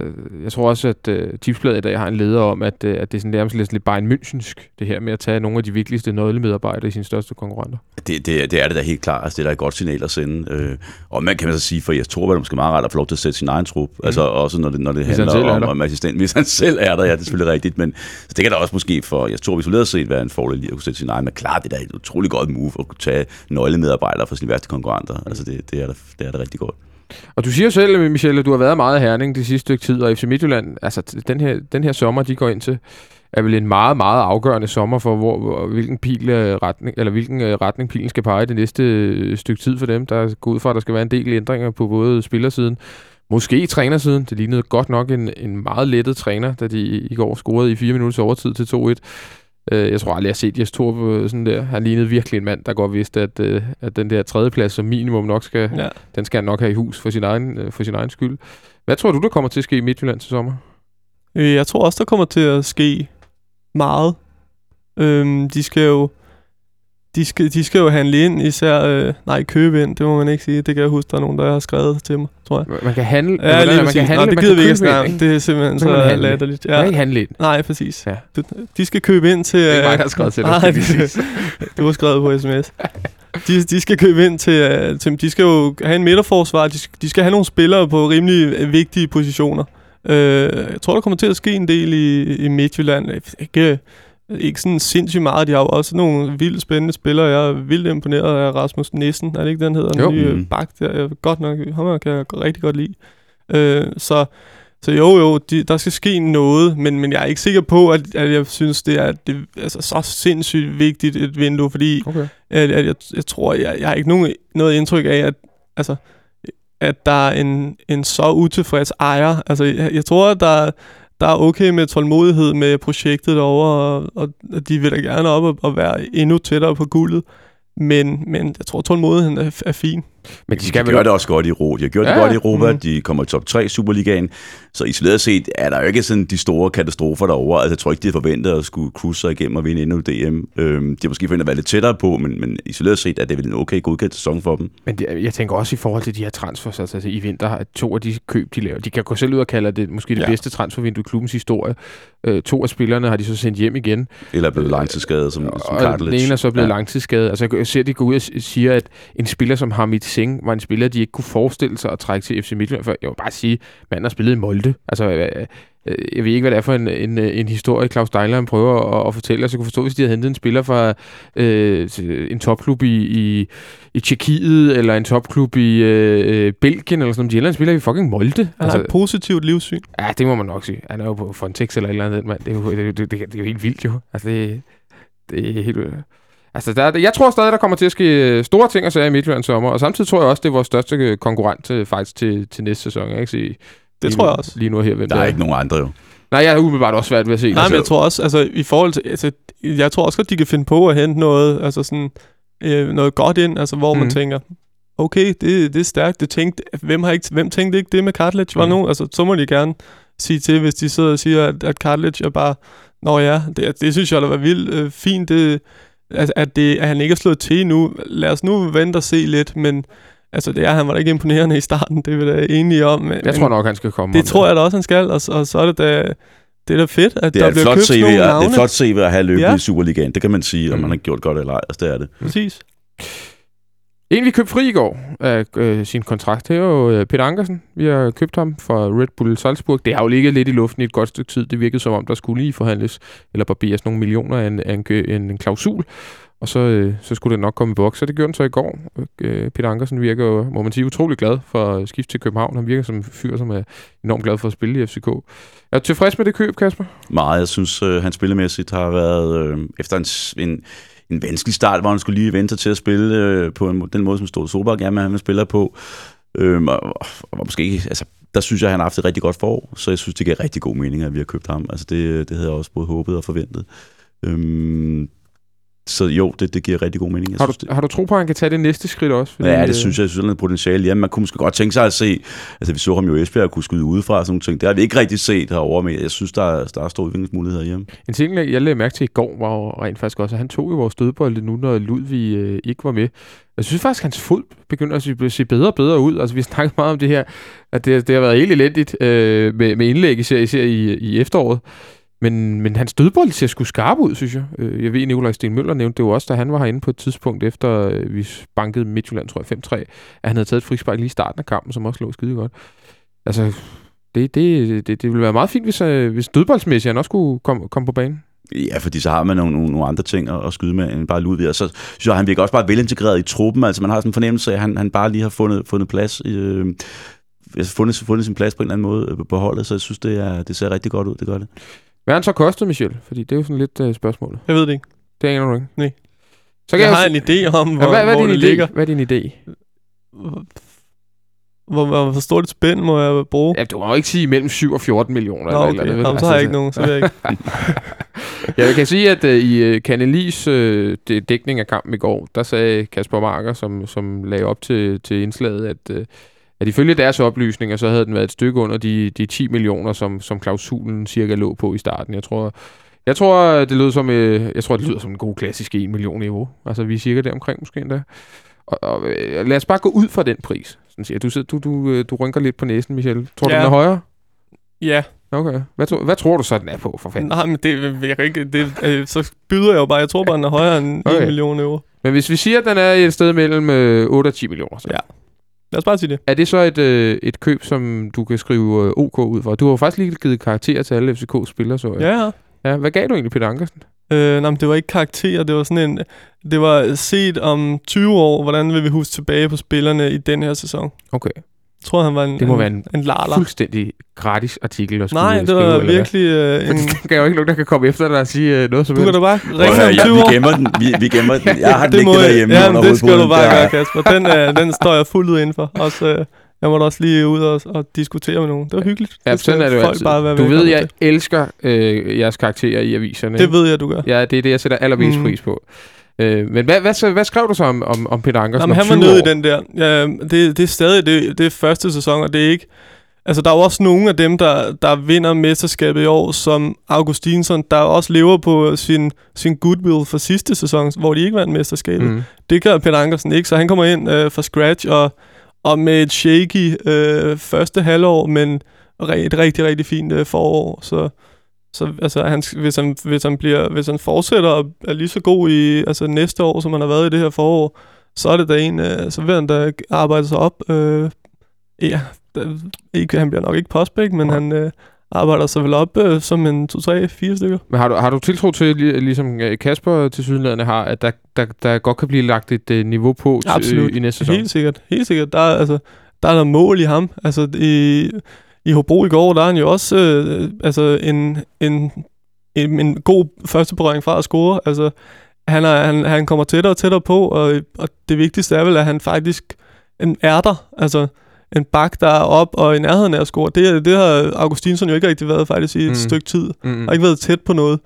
øh, jeg tror også, at øh, Tipsbladet i dag har en leder om, at, øh, at det er sådan nærmest lidt, Bayern Münchensk, det her med at tage nogle af de vigtigste nøglemedarbejdere i sine største konkurrenter. Det, det, det er det da helt klart. Altså, det er da et godt signal at sende. Øh, og man kan man så sige, for jeg tror, det er måske meget rart at få lov til at sætte sin egen trup. Mm. Altså også når det, når det Hvis han handler er om, om assistent. Hvis han selv er der, ja, det er selvfølgelig rigtigt. Men så det kan da også måske for, jeg tror isoleret set være en fordel lige at kunne sætte sin egen. Men klart, det er da et utroligt godt move at kunne tage nøglemedarbejdere fra sine værste konkurrenter. Altså det, det, er da, det er da rigtig godt. Og du siger selv, Michelle, at du har været meget i Herning de sidste stykke tid, og FC Midtjylland, altså den her, den her sommer, de går ind til, er vel en meget, meget afgørende sommer for, hvor, hvor hvilken, pil, øh, retning, eller hvilken øh, retning pilen skal pege det næste øh, stykke tid for dem. Der går ud fra, at der skal være en del ændringer på både spillersiden, måske trænersiden. Det lignede godt nok en, en meget lettet træner, da de i går scorede i fire minutters overtid til 2-1. Øh, Jeg tror aldrig, jeg har set Jes Torp øh, sådan der. Han lignede virkelig en mand, der godt vidste, at, øh, at den der tredjeplads som minimum nok skal, Ja. den skal han nok have i hus for sin egen, øh, for sin egen skyld. Hvad tror du, der kommer til at ske i Midtjylland til sommer? Øh, Jeg tror også, der kommer til at ske meget. Øhm, de skal jo de skal, de skal jo handle ind, især, øh, nej, købe ind, det må man ikke sige. Det kan jeg huske, der er nogen, der har skrevet til mig, tror jeg. Man kan handle. Ja, lige det? man præcis. kan handle, Nå, det man gider vi ikke snakke? Det er simpelthen Så man så latterligt. Man kan Ja. ikke handle ind. Nej, præcis. Ja. Du, de skal købe ind til... Det er ikke øh, mig, der har skrevet til dig. <laughs> Nej, sige. du har skrevet på sms. De, de skal købe ind til, øh, til... De skal jo have en midterforsvar. De, skal- de skal have nogle spillere på rimelig øh, vigtige positioner. Øh, jeg tror, der kommer til at ske en del i, i Midtjylland. Ikke, ikke sådan sindssygt meget. De har jo også nogle vildt spændende spillere. Jeg er vildt imponeret af Rasmus Nissen. Er det ikke den hedder? Jo. Den nye Mhm. bak der. Jeg godt nok, ham kan jeg rigtig godt lide. Øh, så, så jo, jo, de, der skal ske noget, men, men jeg er ikke sikker på, at, at jeg synes, det er det, altså, så sindssygt vigtigt et vindue, fordi Okay. at, at jeg, jeg tror, jeg, jeg har ikke nogen, noget indtryk af, at, altså, at der er en, en så utilfreds ejer. Altså, jeg, jeg tror, at der, der er okay med tålmodighed med projektet derovre, og, og og de vil da gerne op og, og være endnu tættere på guldet. Men, men jeg tror, tålmodigheden er, er fin. Men de De skal gør vel... det også godt i Ro. De har gjort Ja, det godt i Europa. mhm. De kommer i top 3 i Superligaen. Så isoleret set er der jo ikke sådan de store katastrofer derovre. Altså, jeg tror ikke, de har forventet at skulle cruise sig igennem og vinde endnu DM. Øhm, de har måske forventet at være lidt tættere på, men, men isoleret set er det vel en okay godkendt sæson for dem. Men det, jeg tænker også i forhold til de her transfers, altså i vinter, at to af de køb, de laver, de kan gå selv ud og kalde det måske det Ja. bedste transfervindue i klubbens historie. Øh, to af spillerne har de så sendt hjem igen. Eller er blevet langtidsskadet, som, som og den Kartelic. ene er så blevet ja. Langtidsskadet. Altså jeg ser, de går ud og siger, at en spiller som Hamid Singh var en spiller, de ikke kunne forestille sig at trække til FC Midtjylland. For jeg vil bare sige, manden har spillet i Molde. Altså, øh, øh, jeg ved ikke, hvad det er for en, en, en historie, Claus Dejler prøver at, at fortælle. Altså, jeg kunne forstå, hvis de havde hentet en spiller fra øh, en topklub i, i, i Tjekkiet, eller en topklub i øh, øh Belgien, eller sådan noget. De eller spiller i fucking Molde. Han altså, har et positivt livssyn. Ja, det må man nok sige. Han er jo på Frontex eller et eller andet, mand. Det er jo, det, det, det, det er jo helt vildt, jo. Altså, det, det er helt... Altså, der, jeg tror stadig, der kommer til at ske øh, store ting og sager i Midtjylland sommer, og samtidig tror jeg også, det er vores største øh, konkurrent øh, faktisk til, til næste sæson. Jeg kan sige, det tror jeg også. Lige nu her, hvem der, der er ikke nogen andre jo. Nej, jeg er umiddelbart også svært ved at se. Nej, men jeg tror også, altså i forhold til, altså, jeg tror også at de kan finde på at hente noget, altså sådan, øh, noget godt ind, altså hvor mm. man mhm. tænker, okay, det, det er stærkt, det tænkte, hvem, har ikke, hvem tænkte ikke det med Cartilage? Var mm. nogen, altså så må de gerne sige til, hvis de sidder og siger, at, at Cartilage er bare, nå ja, det, det synes jeg, der var vildt øh, fint, det, at, at, det, at han ikke er slået til nu. Lad os nu vente og se lidt, men altså, det er, han var da ikke imponerende i starten, det er vi da enige om. Men, jeg tror nok, han skal komme. Det tror jeg da også, han skal, og, og så er det da... Det er da fedt, at det der bliver købt CV, nogle navne. Det er flot CV at have løbet ja. i Superligaen. Det kan man sige, om mm. man har gjort godt eller ej. Altså, det er det. Præcis. En, vi købte fri i går af øh, sin kontrakt, det er jo øh, Peter Ankersen. Vi har købt ham fra Red Bull Salzburg. Det har jo ligget lidt i luften i et godt stykke tid. Det virkede som om, der skulle lige forhandles, eller barberes nogle millioner af en, af en, en, en klausul. Og så, øh, så skulle det nok komme i boks, og det gjorde den så i går. Øh, Peter Ankersen virker jo, må man sige, utrolig glad for at skifte til København. Han virker som en fyr, som er enormt glad for at spille i FCK. Er du tilfreds med det køb, Kasper? Meget. Jeg synes, øh, han spillemæssigt har været, øh, efter en, en, en vanskelig start, hvor han skulle lige vente til at spille øh, på en, den måde, som Ståle Solberg gerne han spiller på. Øhm, og, og, måske ikke, altså, der synes jeg, at han har haft et rigtig godt forår, så jeg synes, det giver rigtig god mening, at vi har købt ham. Altså, det, øh, det havde jeg også både håbet og forventet. Øhm, så jo, det, det giver rigtig god mening. Jeg har, du, synes, det... har du tro på, at han kan tage det næste skridt også? Fordi, ja, det synes jeg. Jeg synes, er potentiale. Ja, man kunne måske godt tænke sig at se, altså vi så ham jo i Esbjerg kunne skyde udefra og sådan nogle ting. Det har vi ikke rigtig set herovre, men jeg synes, der er, der er store udviklingsmuligheder hjemme. En ting, jeg lagde mærke til i går, var jo rent faktisk også, at han tog jo vores dødbold nu, når Ludvig øh, ikke var med. Jeg synes faktisk, at hans fod begynder at se bedre og bedre ud. Altså, vi <laughs> har snakket meget om det her, at det, det har været helt elendigt øh, med, med indlæg, især, især i, i efteråret. Men, men hans dødbold ser sgu skarp ud, synes jeg. Øh, jeg ved, Nikolaj Sten Møller nævnte det jo også, da han var herinde på et tidspunkt, efter øh, vi bankede Midtjylland, tror jeg, 5-3, at han havde taget et frispark lige i starten af kampen, som også lå skide godt. Altså, det, det, det, det ville være meget fint, hvis, øh, hvis dødboldsmæssigt han også kunne komme, komme på banen. Ja, fordi så har man nogle, nogle, nogle andre ting at, at skyde med end bare Ludvig. Og så synes jeg, han virker også bare velintegreret i truppen. Altså man har sådan en fornemmelse af, at han, han bare lige har fundet, fundet plads. Øh, altså fundet, fundet sin plads på en eller anden måde på holdet, så jeg synes, det, er, det ser rigtig godt ud. Det gør det. Hvad har han så kostet, Michel? Fordi det er jo sådan lidt uh, spørgsmålet. Jeg ved det ikke. Det aner du ikke? Nej. Så kan jeg, jeg har en idé om, hvor, ja, hvad, hvad hvor det idé? ligger. Hvad er din idé? Hvor, hvor, hvor stort et spænd må jeg bruge? Ja, du må ikke sige mellem 7 og 14 millioner. Nå, okay. eller, eller, Jamen, så har jeg ikke nogen, så vil jeg ikke. <laughs> ja, jeg kan sige, at uh, i uh, Kanelis uh, dækning af kampen i går, der sagde Kasper Marker, som, som lagde op til, til indslaget, at... Uh, at ifølge deres oplysninger, så havde den været et stykke under de, de 10 millioner, som, som klausulen cirka lå på i starten. Jeg tror, jeg tror, det lyder som, øh, jeg tror, det lyder som en god klassisk 1 million niveau. Altså, vi er cirka der omkring måske endda. Og, og øh, lad os bare gå ud fra den pris. Sådan siger. Du, du, du, øh, du rynker lidt på næsen, Michel. Tror ja. du, den er højere? Ja. Okay. Hvad, tro, hvad tror du så, den er på, for fanden? Nej, men det, jeg kan ikke, det, øh, så byder jeg jo bare. Jeg tror bare, den er højere end okay. 1 million euro. Men hvis vi siger, at den er et sted mellem øh, 8 og 10 millioner, så. Ja. Lad os bare sige det. Er det så et, øh, et køb, som du kan skrive øh, OK ud for? Du har jo faktisk lige givet karakter til alle FCK-spillere, så jeg. Ja, ja. Hvad gav du egentlig, Peter Ankersen? Øh, nej, men det var ikke karakter, det var sådan en... Det var set om 20 år, hvordan vil vi huske tilbage på spillerne i den her sæson. Okay. Jeg tror, han var en, det må en, være en, en larler. fuldstændig gratis artikel at Nej, det var skrive, virkelig... <laughs> Uh, en... der er jo ikke nogen, der kan komme efter dig og sige uh, noget som Du kan da bare ringe om 20 ja, vi gemmer den. Vi, vi gemmer den. Jeg har <laughs> den ikke derhjemme ja, under det skal du bare gøre, Kasper. Den, uh, den står jeg fuldt ud indenfor. Også, uh, jeg måtte også lige ud og, og diskutere med nogen. Det var hyggeligt. Ja, det sådan er det jo altid. Bare være du ved, jeg til. elsker øh, jeres karakterer i aviserne. Det ved jeg, du gør. Ja, det er det, jeg sætter allermest mm. pris på. Øh, men hvad, hvad, hvad skrev du så om, om, om Peter Ankersen Jamen, han var nede i den der. Ja, det, det er stadig det, det er første sæson, og det er ikke... Altså, der er jo også nogle af dem, der, der vinder mesterskabet i år, som Augustinsson, der også lever på sin, sin goodwill fra sidste sæson, hvor de ikke vandt mesterskabet. Mm. Det gør Peter Ankersen ikke, så han kommer ind øh, fra scratch, og, og med et shaky øh, første halvår, men et rigtig, rigtig fint øh, forår. Så så altså, han, hvis, han, hvis, han bliver, hvis han fortsætter og er lige så god i altså, næste år, som han har været i det her forår, så er det da en, øh, så vil han da arbejde sig op. Øh, ja, da, ikke, han bliver nok ikke prospect, men Nej. han øh, arbejder sig vel op øh, som en 2, 3, 4 stykker. Men har du, har du tiltro til, li- ligesom øh, Kasper til sydenlandet har, at der, der, der godt kan blive lagt et uh, niveau på til, Absolut. i næste sæson? Helt sikkert. Helt sikkert. Der er, altså, der er der mål i ham. Altså, i, i Hobro i går, der er han jo også øh, altså, en, en, en, en god første berøring fra at score. Altså, han, er, han, han kommer tættere og tættere på, og, og det vigtigste er vel, at han faktisk en er der. Altså, en bak, der er op og i nærheden af at score. Det, det har Augustinsson jo ikke rigtig været faktisk i et Mm. stykke tid. Mm. Har ikke været tæt på noget.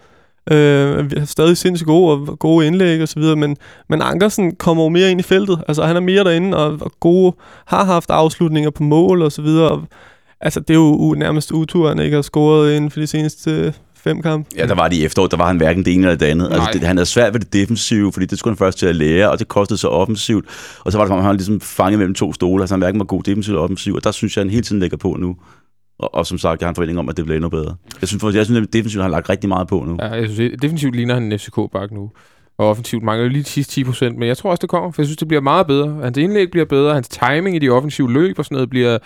Øh, vi er stadig sindssygt gode og gode indlæg og så videre, men, men Ankersen kommer jo mere ind i feltet. Altså han er mere derinde og, og gode, har haft afslutninger på mål og så videre. Og, altså det er jo u, nærmest utur, han ikke har scoret inden for de seneste fem kampe. Ja, der var det i efteråret, der var han hverken det ene eller det andet. Altså, det, han havde svært ved det defensive, fordi det skulle han først til at lære, og det kostede så offensivt. Og så var det som om, han var ligesom fanget mellem to stole, altså han hverken var god defensiv eller offensiv, og der synes jeg, han hele tiden lægger på nu. Og, og som sagt, jeg har en forventning om, at det bliver endnu bedre. Jeg synes, jeg synes at defensivt har han lagt rigtig meget på nu. Ja, jeg synes, definitivt ligner han en FCK-bak nu. Og offensivt mangler jo lige de sidste 10 procent, men jeg tror også, det kommer, for jeg synes, det bliver meget bedre. Hans indlæg bliver bedre, hans timing i de offensive løb og sådan noget bliver,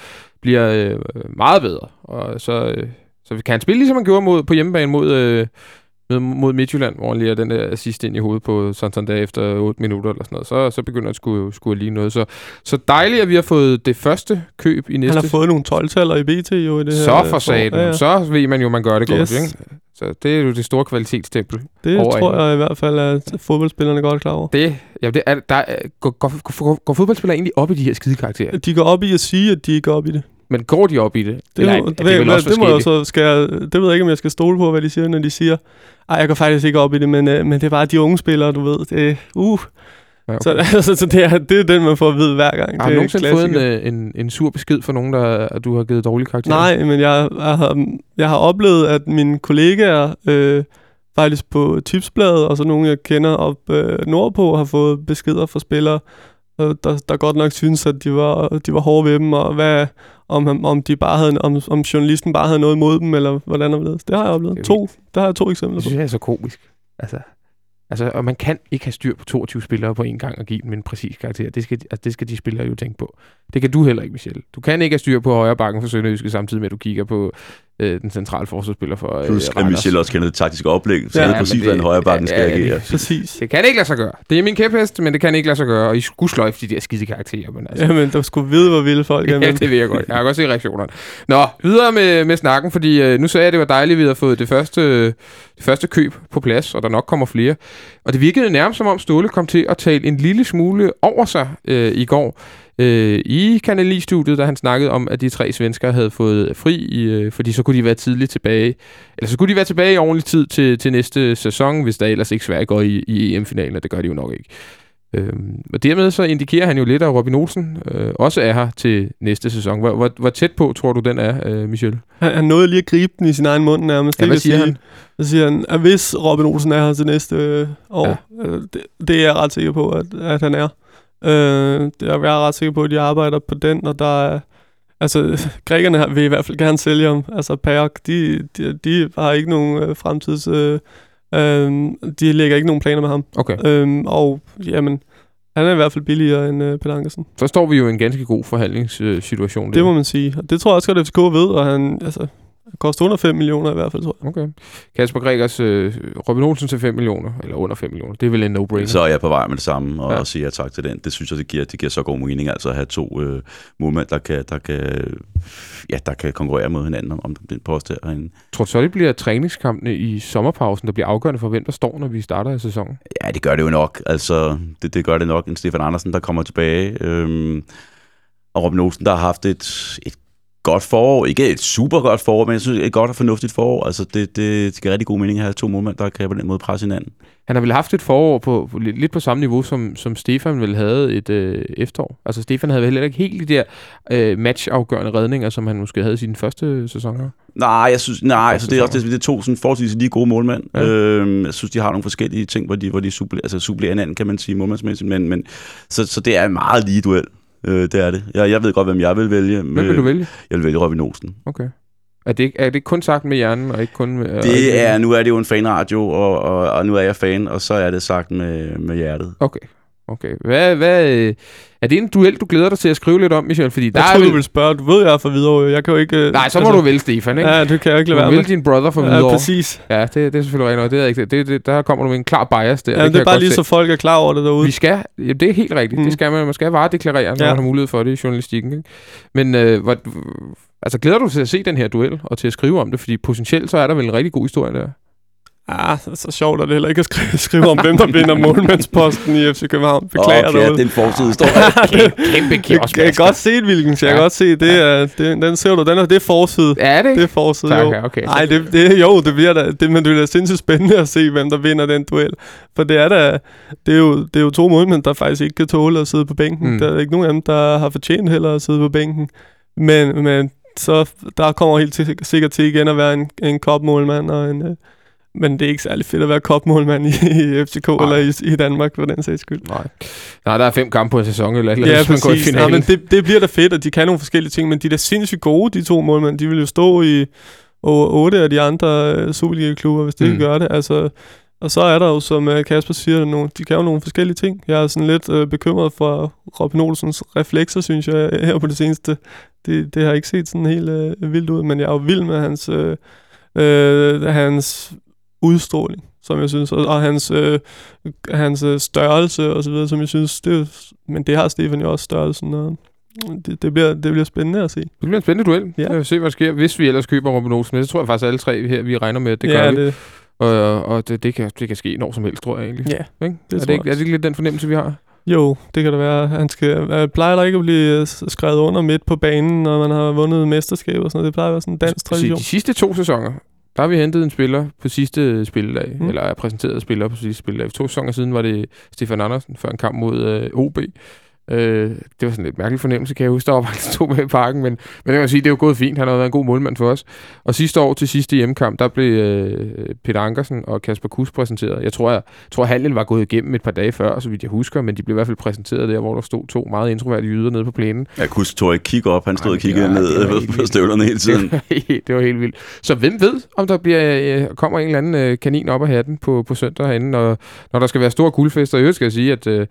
bliver øh, meget bedre. Og så, øh, så kan han spille, ligesom han gjorde mod, på hjemmebane mod, øh, mod- Midtjylland, hvor han lige den der assist ind i hovedet på Santander efter 8 minutter eller sådan noget. Så, så begynder han skulle, skulle lige noget. Så, så dejligt, at vi har fået det første køb i næste. Han har fået nogle 12-taller i BT jo i det her. så for satan. Ja, ja. Så ved man jo, man gør det godt, Yes. ikke? Så det er jo det store kvalitetstempel. Det over tror jeg i hvert fald, at fodboldspillerne godt er klar over. Det, ja, det er, der er, går, går, går, går fodboldspillere egentlig op i de her skide karakterer? De går op i at sige, at de ikke går op i det. Men går de op i det? Det, Eller må, det, det, vel også det, må jeg så skal jeg, det ved jeg ikke, om jeg skal stole på, hvad de siger, når de siger, ej, jeg går faktisk ikke op i det, men, øh, men det er bare de unge spillere, du ved. Det, uh. Ja, okay. Så, <laughs> altså, så det, er, det er den, man får at vide hver gang. har du nogensinde fået en, øh, en, en sur besked fra nogen, der, at du har givet dårlige karakterer? Nej, men jeg, jeg, har, jeg har oplevet, at mine kollegaer øh, faktisk på tipsbladet, og så nogle, jeg kender op øh, nordpå, har fået beskeder fra spillere, der, der godt nok synes, at de var, de var hårde ved dem, og hvad, om, om, de bare havde, om, om journalisten bare havde noget imod dem, eller hvordan og. Det har jeg oplevet. Det To, der har jeg to eksempler Det på. synes jeg er så komisk. Altså, altså, og man kan ikke have styr på 22 spillere på en gang og give dem en præcis karakter. Det skal, altså, det skal de spillere jo tænke på. Det kan du heller ikke, Michel. Du kan ikke have styr på højre bakken for Sønderjyske, samtidig med, at du kigger på øh, den centrale forsvarsspiller for øh, Plus, at. Michel også kender det taktiske oplæg, så Ja, ja, men præcis, det- hvordan højre bakken skal ja, ja, det- agere. Præcis. Det kan ikke lade sig gøre. Det er min kæphest, men det kan ikke lade sig gøre. Og I skulle sløjfe de der skide karakterer. Men altså, Jamen, du skulle vide, hvor vilde folk <laughs> er. Ja, det ved jeg godt. Jeg har godt se reaktionerne. Nå, videre med, med snakken, fordi øh, nu sagde jeg, at det var dejligt, at vi havde fået det første, det første køb på plads, og der nok kommer flere. Og det virkede nærmest som om Ståle kom til at tale en lille smule over sig øh, i går øh, i Kanal 9-studiet, da han snakkede om, at de tre svenskere havde fået fri, øh, fordi så kunne de være tidligt tilbage. Eller så kunne de være tilbage i ordentlig tid til, til næste sæson, hvis der ellers ikke Sverige går i, i EM-finalen, og det gør de jo nok ikke. Øhm, og dermed så indikerer han jo lidt, at Robin Olsen øh, også er her til næste sæson. Hvor, hvor, hvor tæt på tror du, den er, øh, Michel? Han, han nåede lige at gribe den i sin egen mund nærmest. Ja, hvad siger sige- han? Så siger han, at hvis Robin Olsen er her til næste øh, år, ja. øh, det, det er jeg ret sikker på, at, at han er. Øh, det er jeg er ret sikker på, at de arbejder på den, og der er... Altså, <laughs> grækerne vil i hvert fald gerne sælge ham. Altså, Pajok, de, de, de har ikke nogen øh, fremtids... Øh, øh, de lægger ikke nogen planer med ham. Okay. Øh, og, jamen, han er i hvert fald billigere end øh, Peter Ankersen. Så står vi jo i en ganske god forhandlingssituation. Det må man sige. Og det tror jeg også godt, at FCK ved, og han, altså, han koster under 5 millioner i hvert fald, tror jeg. Okay. Kasper Gregers, øh, Robin Olsen til 5 millioner, eller under 5 millioner. Det er vel en no-brainer. Så er jeg på vej med det samme, og Ja. siger tak til den. Det synes jeg, det giver, det giver så god mening, altså at have to øh, målmænd, der kan, der, kan, ja, der kan konkurrere mod hinanden om, om den post herinde. Tror du så, det bliver træningskampene i sommerpausen, der bliver afgørende for, hvem der står, når vi starter i sæsonen? Ja, det gør det jo nok. Altså, det, det gør det nok. En Stefan Andersen, der kommer tilbage. Øhm, og Robin Olsen, der har haft et, et godt forår. Ikke et super godt forår, men jeg synes, et godt og fornuftigt forår. Altså, det, det, det giver rigtig god mening at have to målmænd, der kan på den måde presse hinanden. Han har vel haft et forår på, på lidt på samme niveau, som, som Stefan vel havde et øh, efterår. Altså Stefan havde vel heller ikke helt de der øh, matchafgørende redninger, som han måske havde i sine første sæsoner. Nej, jeg synes, nej, Første altså, det er også det, det er to sådan forholdsvis lige gode målmænd. Ja. Øhm, jeg synes, de har nogle forskellige ting, hvor de, hvor de supplerer, altså, supplerer hinanden, kan man sige, målmandsmæssigt. Men, men, så, så det er en meget lige duel. Øh, det er det. Jeg, jeg ved godt, hvem jeg vil vælge. Hvem vil du vælge? Jeg vil vælge Robin Olsen. Okay. Er det, er det kun sagt med hjernen, og ikke kun med... og ikke Det er, nu er det jo en fanradio, og, og, og nu er jeg fan, og så er det sagt med, med hjertet. Okay. Okay. Hvad, hvad, øh, er det en duel, du glæder dig til at skrive lidt om, Michel? Fordi der Jeg troede, vel... du ville spørge. Du ved, jeg er for videre. Jeg kan jo ikke... øh, Nej, så må du vælge Stefan, ikke? Ja, det kan jeg ikke du lade være vælge med. din brother for Ja, videre. præcis. Ja, det, det er selvfølgelig rigtigt. Det er ikke, det, det, der kommer du med en klar bias der. Ja, kan det er bare lige se. så folk er klar over det derude. Vi skal, ja, det er helt rigtigt. Mm. Mm. Det skal man. Man skal varedeklarere, når Ja. man har mulighed for det i journalistikken. Ikke? Men øh, hvor, altså, glæder du dig til at se den her duel og til at skrive om det? Fordi potentielt så er der vel en rigtig god historie der. Ah, så, så sjovt er det heller ikke at skrive, <laughs> skrive om, hvem der vinder målmandsposten i FC København. Beklager okay, derude. det er en forside Kæmpe Jeg kan godt se, Wilkens. Jeg kan Ja. godt se, det er, det, den ser du. Den er, det er forside. Ja, er det Det ikke? er forside, Tak, jo. okay. Nej, det, det, jo, det bliver da, det, men det bliver sindssygt spændende at se, hvem der vinder den duel. For det er da, det er jo, det er jo to målmænd, der faktisk ikke kan tåle at sidde på bænken. Mm. Der er ikke nogen af dem, der har fortjent heller at sidde på bænken. Men, men så der kommer helt sikkert til igen at være en, en kopmålmand og en... Men det er ikke særlig fedt at være kopmålmand i, i FCK Nej. eller i, i Danmark, for den sags skyld. Nej. Nej, der er fem kampe på en sæson, eller, eller Ja, hvis man går i præcis. Ja, finalen. men det, det bliver da fedt, at de kan nogle forskellige ting, men de er da sindssygt gode, de to målmænd. De vil jo stå i over otte af de andre øh, Superliga-klubber, hvis det Mm. mm. gør det. Altså, og så er der jo, som øh, Kasper siger, nogle, de kan jo nogle forskellige ting. Jeg er sådan lidt øh, bekymret for Robin Olsens reflekser, synes jeg, <laughs> her på det seneste. Det, det har ikke set sådan helt øh, vildt ud, men jeg er jo vild med hans, øh, øh, hans udstråling, som jeg synes, og, og hans, øh, hans øh, størrelse og så videre, som jeg synes, det men det har Stefan jo også størrelsen, og det, det, bliver, det bliver spændende at se. Det bliver en spændende duel. Ja. Vil se, hvad der sker, hvis vi ellers køber Robin Olsen. Men det tror jeg faktisk alle tre her, vi regner med, at det gør ja, vi. det, Og, og det, det, kan, det kan ske når som helst, tror jeg egentlig. ja, Ikke? det er, det ikke, er det ikke lidt den fornemmelse, vi har? Jo, det kan det være. Han skal, øh, plejer der ikke at blive øh, skrevet under midt på banen, når man har vundet mesterskab og sådan noget. Det plejer at være sådan en dansk tradition. De sidste to sæsoner, der har vi hentet en spiller på sidste spilledag, mm. Eller er præsenteret spiller på sidste spilledag. For to sæsoner siden var det Stefan Andersen før en kamp mod øh, OB. Øh, det var sådan lidt mærkelig fornemmelse, kan jeg huske. Der var faktisk to med i parken, men, men det kan sige, det er jo gået fint. Han har været en god målmand for os. Og sidste år til sidste hjemmekamp, der blev øh, Peter Ankersen og Kasper Kus præsenteret. Jeg tror, jeg, tror handlen var gået igennem et par dage før, så vidt jeg husker, men de blev i hvert fald præsenteret der, hvor der stod to meget introverte jyder nede på plænen. Jeg kunne tog ikke kigge op, han stod Ej, og kiggede var- ned på støvlerne hele tiden. Det var, helt- det var helt vildt. Så hvem ved, om der bliver, øh, kommer en eller anden øh, kanin op af hatten på, på søndag herinde, når, når der skal være store guldfester. I øvrigt skal jeg sige, at øh,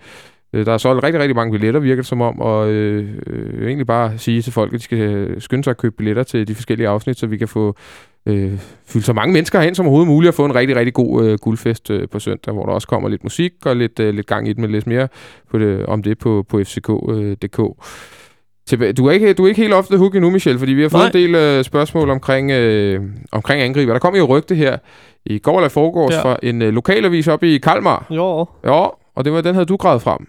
øh, der er solgt rigtig, rigtig mange billetter, virker det som om, og øh, øh, egentlig bare sige til folk, at de skal øh, skynde sig at købe billetter til de forskellige afsnit, så vi kan få øh, fyldt så mange mennesker hen som overhovedet muligt og få en rigtig, rigtig god øh, guldfest øh, på søndag, hvor der også kommer lidt musik og lidt, øh, lidt gang i det, men lidt mere på det, om det på, på fck.dk. Tilbage. Du er, ikke, du er ikke helt off the hook endnu, Michel, fordi vi har fået Nej. en del øh, spørgsmål omkring, øh, omkring angriber. Der kom jo rygte her i går eller foregårs ja. Ja. fra en øh, lokalavis op i Kalmar. Jo. Ja, og det var, den havde du gravet frem.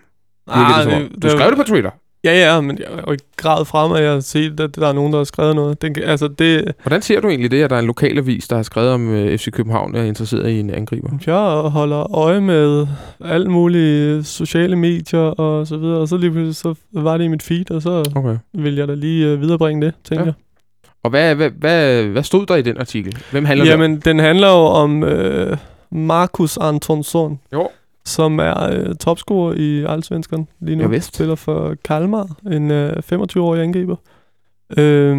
Virkede det, som om. du skrev det på Twitter. Ja, ja, men jeg har ikke grad frem, at jeg har set, at der er nogen, der har skrevet noget. Den, altså, det, Hvordan ser du egentlig det, at der er en lokalavis, der har skrevet om øh, FC København og er interesseret i en angriber? jeg holder øje med alle mulige sociale medier og så videre, og så lige pludselig så var det i mit feed, og så Okay. vil jeg da lige øh, viderebringe det, tænker Ja. jeg. Og hvad, hvad, hvad, hvad stod der i den artikel? Hvem handler det om? Jamen, den handler jo om øh, Markus Antonsson, Jo. Som er øh, topscorer i Allsvenskan lige nu. Ja, vist. Spiller for Kalmar, en øh, 25-årig angriber. Øh,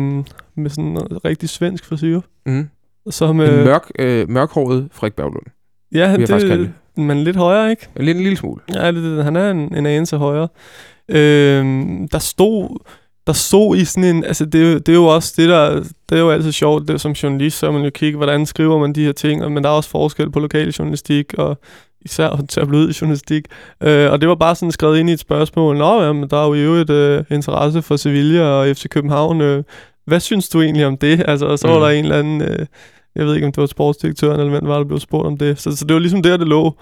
med sådan en rigtig svensk frisyr. Mm. Som, En øh, mørk, øh, mørkhåret Frederik Berglund. ja, jeg kalde det, men lidt højere, ikke? En lille, en lille smule. Ja, det, det, han er en, en anelse højere. Øhm, der stod der stod i sådan en, altså det, er det er jo også det der, det er jo altid sjovt, det som journalist, så man jo kigge, hvordan skriver man de her ting, og- men der er også forskel på lokal journalistik, og især <laughs> tabloid journalistik, øh, og det var bare sådan skrevet ind i et spørgsmål, nå ja, men der er jo i øvrigt øh, interesse for Sevilla og FC København, øh, hvad synes du egentlig om det? Altså, og så var Mm. der en eller anden, øh, jeg ved ikke om det var sportsdirektøren, eller hvem var, der blev spurgt om det, så, så det var ligesom der, det lå.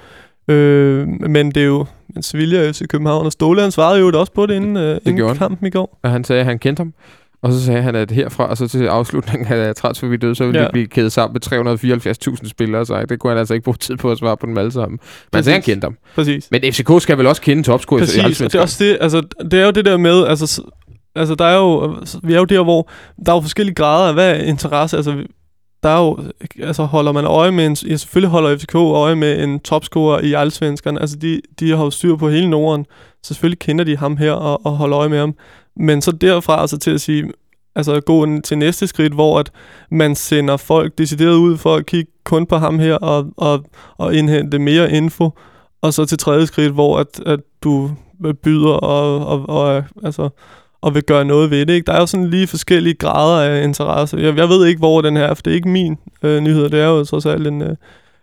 Øh, men det er jo men Sevilla og FC København, og Ståle han svarede jo også på det inden, øh, gjorde inden kampen i går. Og han sagde, at han kendte ham. Og så sagde han, at herfra og så til afslutningen af transfervinduet, så ville ja. De blive kædet sammen med 374.000 spillere. Så det kunne han altså ikke bruge tid på at svare på dem alle sammen. Men han sagde, han Præcis. kendte ham. Præcis. Men FCK skal vel også kende topscorer i Præcis, og det er også det, altså, det er jo det der med, altså, altså der er jo, vi er jo der, hvor der er jo forskellige grader af, hvad er interesse, altså, vi- der er jo, altså holder man øje med en, ja, selvfølgelig holder FCK øje med en topscorer i Allsvenskan, altså de, de har jo styr på hele Norden, så selvfølgelig kender de ham her og, og holder øje med ham, men så derfra altså til at sige, altså gå til næste skridt, hvor at man sender folk decideret ud for at kigge kun på ham her og, og, og indhente mere info, og så til tredje skridt, hvor at, at du byder og, og, og altså, og vil gøre noget ved det. Ikke? Der er jo sådan lige forskellige grader af interesse. Jeg, jeg ved ikke, hvor den her for det er ikke min øh, nyhed. Det er jo trods alt en, øh,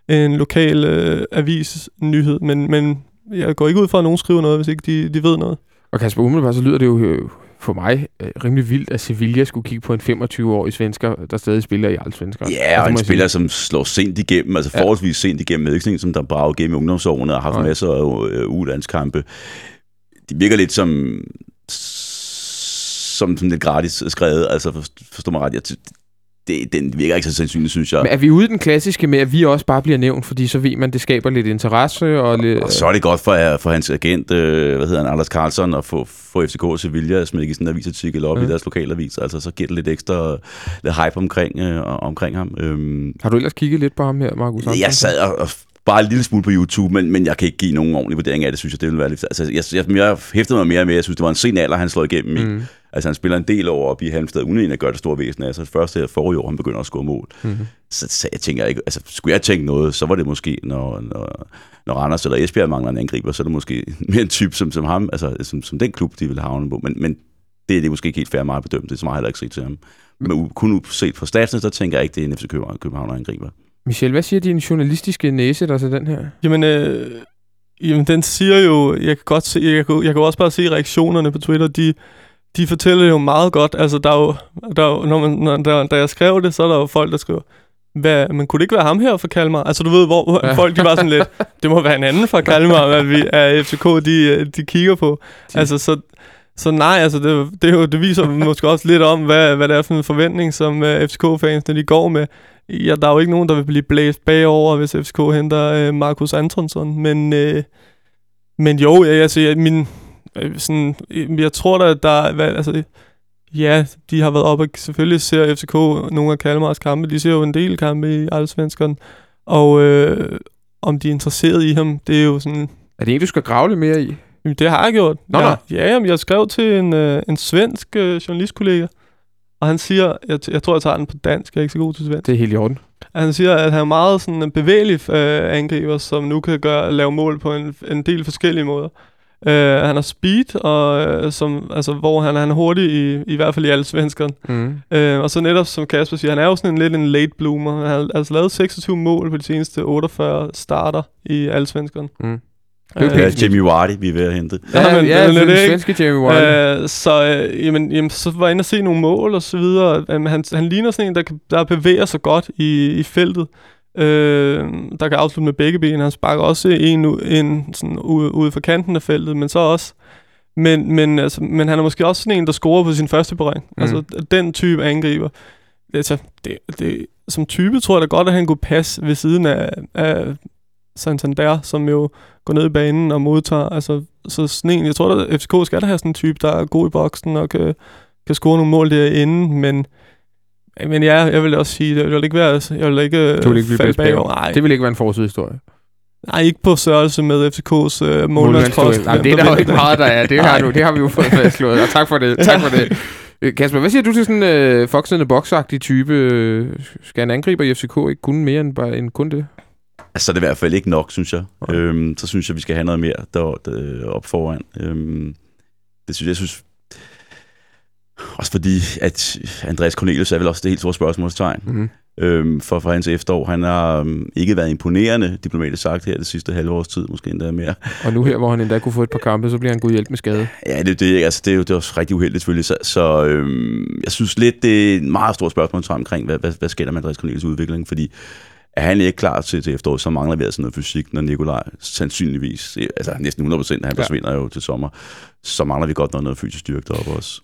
en lokal øh, avis nyhed, men, men jeg går ikke ud fra, at nogen skriver noget, hvis ikke de, de ved noget. Og Kasper, umiddelbart så lyder det jo øh, for mig øh, rimelig vildt, at Sevilla skulle kigge på en 25-årig svensker, der stadig spiller i Allsvenskan. Ja, Altså, og det en spiller, som slår sent igennem, altså Ja. forholdsvis sent igennem, ikke sådan som der brager igennem i ungdomsårene og har haft Nej. masser af øh, ulandskampe. De virker lidt som, som, som lidt gratis skrevet, altså forst- forstå mig ret, jeg, det, den virker ikke så sandsynligt, synes jeg. Men er vi ude den klassiske med, at vi også bare bliver nævnt, fordi så ved man, det skaber lidt interesse og lidt... Og så er det godt for, for hans agent, øh, hvad hedder han, Anders Carlson, at få, få FCK og Sevilla at smække sådan en avisartikel op ja. i deres lokalavis. Altså, så giver det lidt ekstra lidt hype omkring, øh, omkring ham. Øhm, Har du ellers kigget lidt på ham her, Markus? jeg sad og, og bare en lille smule på YouTube, men, men jeg kan ikke give nogen ordentlig vurdering af det, synes jeg, det vil være lidt... Altså, jeg, jeg, jeg hæftede mig mere med, jeg synes, det var en sen alder, han slår igennem i. Mm. Altså, han spiller en del over op i Halmstad, uden at gøre det store væsen af. Så først her forrige år, han begynder at score mål. Mm. Så, så jeg tænker ikke, altså skulle jeg tænke noget, så var det måske, når, når, når Randers eller Esbjerg mangler en angriber, så er det måske <laughs> mere en type som, som ham, altså som, som den klub, de vil havne på. Men, men det er det måske ikke helt fair meget bedømt, det er så meget heller ikke set til ham. Men u- kun set fra statsene, så tænker jeg ikke, det er en FC København angriber. Michel, hvad siger din journalistiske næse der til den her? Jamen, øh, jamen, den siger jo, jeg kan godt se, jeg kan, jeg kan også bare se reaktionerne på Twitter, de, de fortæller jo meget godt. Altså, der er jo, der er jo når man, når, der, da jeg skrev det, så er der jo folk, der skriver, hvad, men kunne det ikke være ham her fra Kalmar? Altså, du ved, hvor Ja. folk, de var sådan lidt, <laughs> det må være en anden fra Kalmar, at vi er FCK, de, øh, de kigger på. De- Altså, så, så nej, altså, det, det, jo, det viser måske også lidt om, hvad, hvad det er for en forventning, som uh, FCK-fansene de går med. Ja, der er jo ikke nogen, der vil blive blæst bagover, hvis FCK henter uh, Markus Antonsson, men, uh, men jo, jeg, altså, jeg, min, øh, sådan, øh, jeg tror da, at der er, hvad, altså, ja, de har været oppe, og selvfølgelig ser FCK nogle af Kalmars kampe, de ser jo en del kampe i Allsvenskan, og øh, om de er interesseret i ham, det er jo sådan, Er det en, du skal grave lidt mere i? Jamen, det har jeg gjort. Nå, ja, nå. ja, jamen, jeg skrev til en, øh, en svensk øh, journalistkollega, og han siger, jeg, jeg tror, jeg tager den på dansk, jeg er ikke så god til svensk. Det er helt i orden. Han siger, at han er meget sådan en bevægelig øh, angriber, som nu kan gøre, lave mål på en, en del forskellige måder. Øh, han har speed, og, øh, som, altså, hvor han, han er hurtig, i, i hvert fald i alle svenskerne. Mm. Øh, og så netop, som Kasper siger, han er jo sådan en lidt en late bloomer. Han har altså lavet 26 mål på de seneste 48 starter i alle svenskerne. Mm. Det er Øh. Jamie Vardy, vi er ved at hente. Ja, Ja, men ja, det er den svenske Jamie Warren. Øh, så, øh, jamen, jamen, så var jeg inde og se nogle mål og så videre. Jamen, han, han ligner sådan en, der, kan, der bevæger sig godt i, i feltet. Øh, der kan afslutte med begge ben. Han sparker også en, en sådan ude, ude for kanten af feltet, men så også... Men, men, altså, men han er måske også sådan en, der scorer på sin første berøring. Mm. Altså, den type angriber. Altså, det, det, som type tror jeg da godt, at han kunne passe ved siden af, af Santander, som jo går ned i banen og modtager. Altså, så sådan en, jeg tror, at FCK skal da have sådan en type, der er god i boksen og kan, kan score nogle mål derinde, men men ja, jeg vil også sige, jeg vil ikke være, jeg vil ikke, Du vil ikke blive falde bedst bagover. Nej, Det vil ikke være en forsidehistorie. nej, ikke på størrelse med FCK's uh, målmandspost. Nej, det er der jo ikke meget, der er. Det har, du, det har vi jo fået fastslået. Og tak for det. Tak for det. Øh, Kasper, hvad siger du til sådan en øh, foxende boksagtig type? Øh, Skal en angriber i FCK ikke kunne mere end, bare, end kun det? Altså, det er i hvert fald ikke nok, synes jeg. Nej. Øhm, så synes jeg, vi skal have noget mere der, der op foran. Øhm, det synes jeg, synes... Også fordi, at Andreas Cornelius er vel også det helt store spørgsmålstegn Mm-hmm. øhm, for, for hans efterår. Han har øhm, ikke været imponerende, diplomatisk sagt, her det sidste halve års tid, måske endda mere. Og nu her, hvor han endda kunne få et par kampe, så bliver han god hjælp med skade. Ja, det, det, altså, det, er jo, det er også rigtig uheldigt selvfølgelig. Så, så øhm, jeg synes lidt, det er et meget stort spørgsmål omkring, hvad, hvad, hvad sker der med Andreas Cornelius udvikling? Fordi er han ikke klar til, til efteråret, så mangler vi altså noget fysik, når Nikolaj sandsynligvis, altså næsten 100 procent, han Ja. forsvinder jo til sommer, så mangler vi godt noget, noget fysisk styrke deroppe også.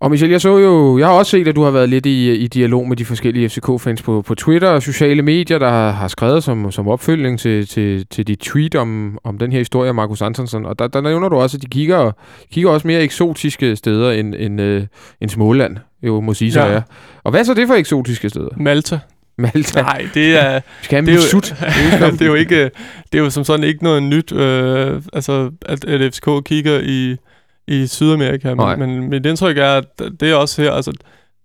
Og Michel, jeg så jo, jeg har også set, at du har været lidt i, i dialog med de forskellige FCK-fans på, på Twitter og sociale medier, der har, har skrevet som, som opfølging til, til, til dit tweet om, om den her historie af Markus Antonsson. Og der, der nævner du også, at de kigger, kigger også mere eksotiske steder end, end, øh, end Småland, jo må sige så Ja. er. Og hvad er så det for eksotiske steder? Malta. Malta. Nej, det er... <laughs> Skal <laughs> det er jo, det er jo ikke, det er jo som sådan ikke noget nyt, øh, altså at, at FCK kigger i, i Sydamerika, men, men mit indtryk er, at det er også her, altså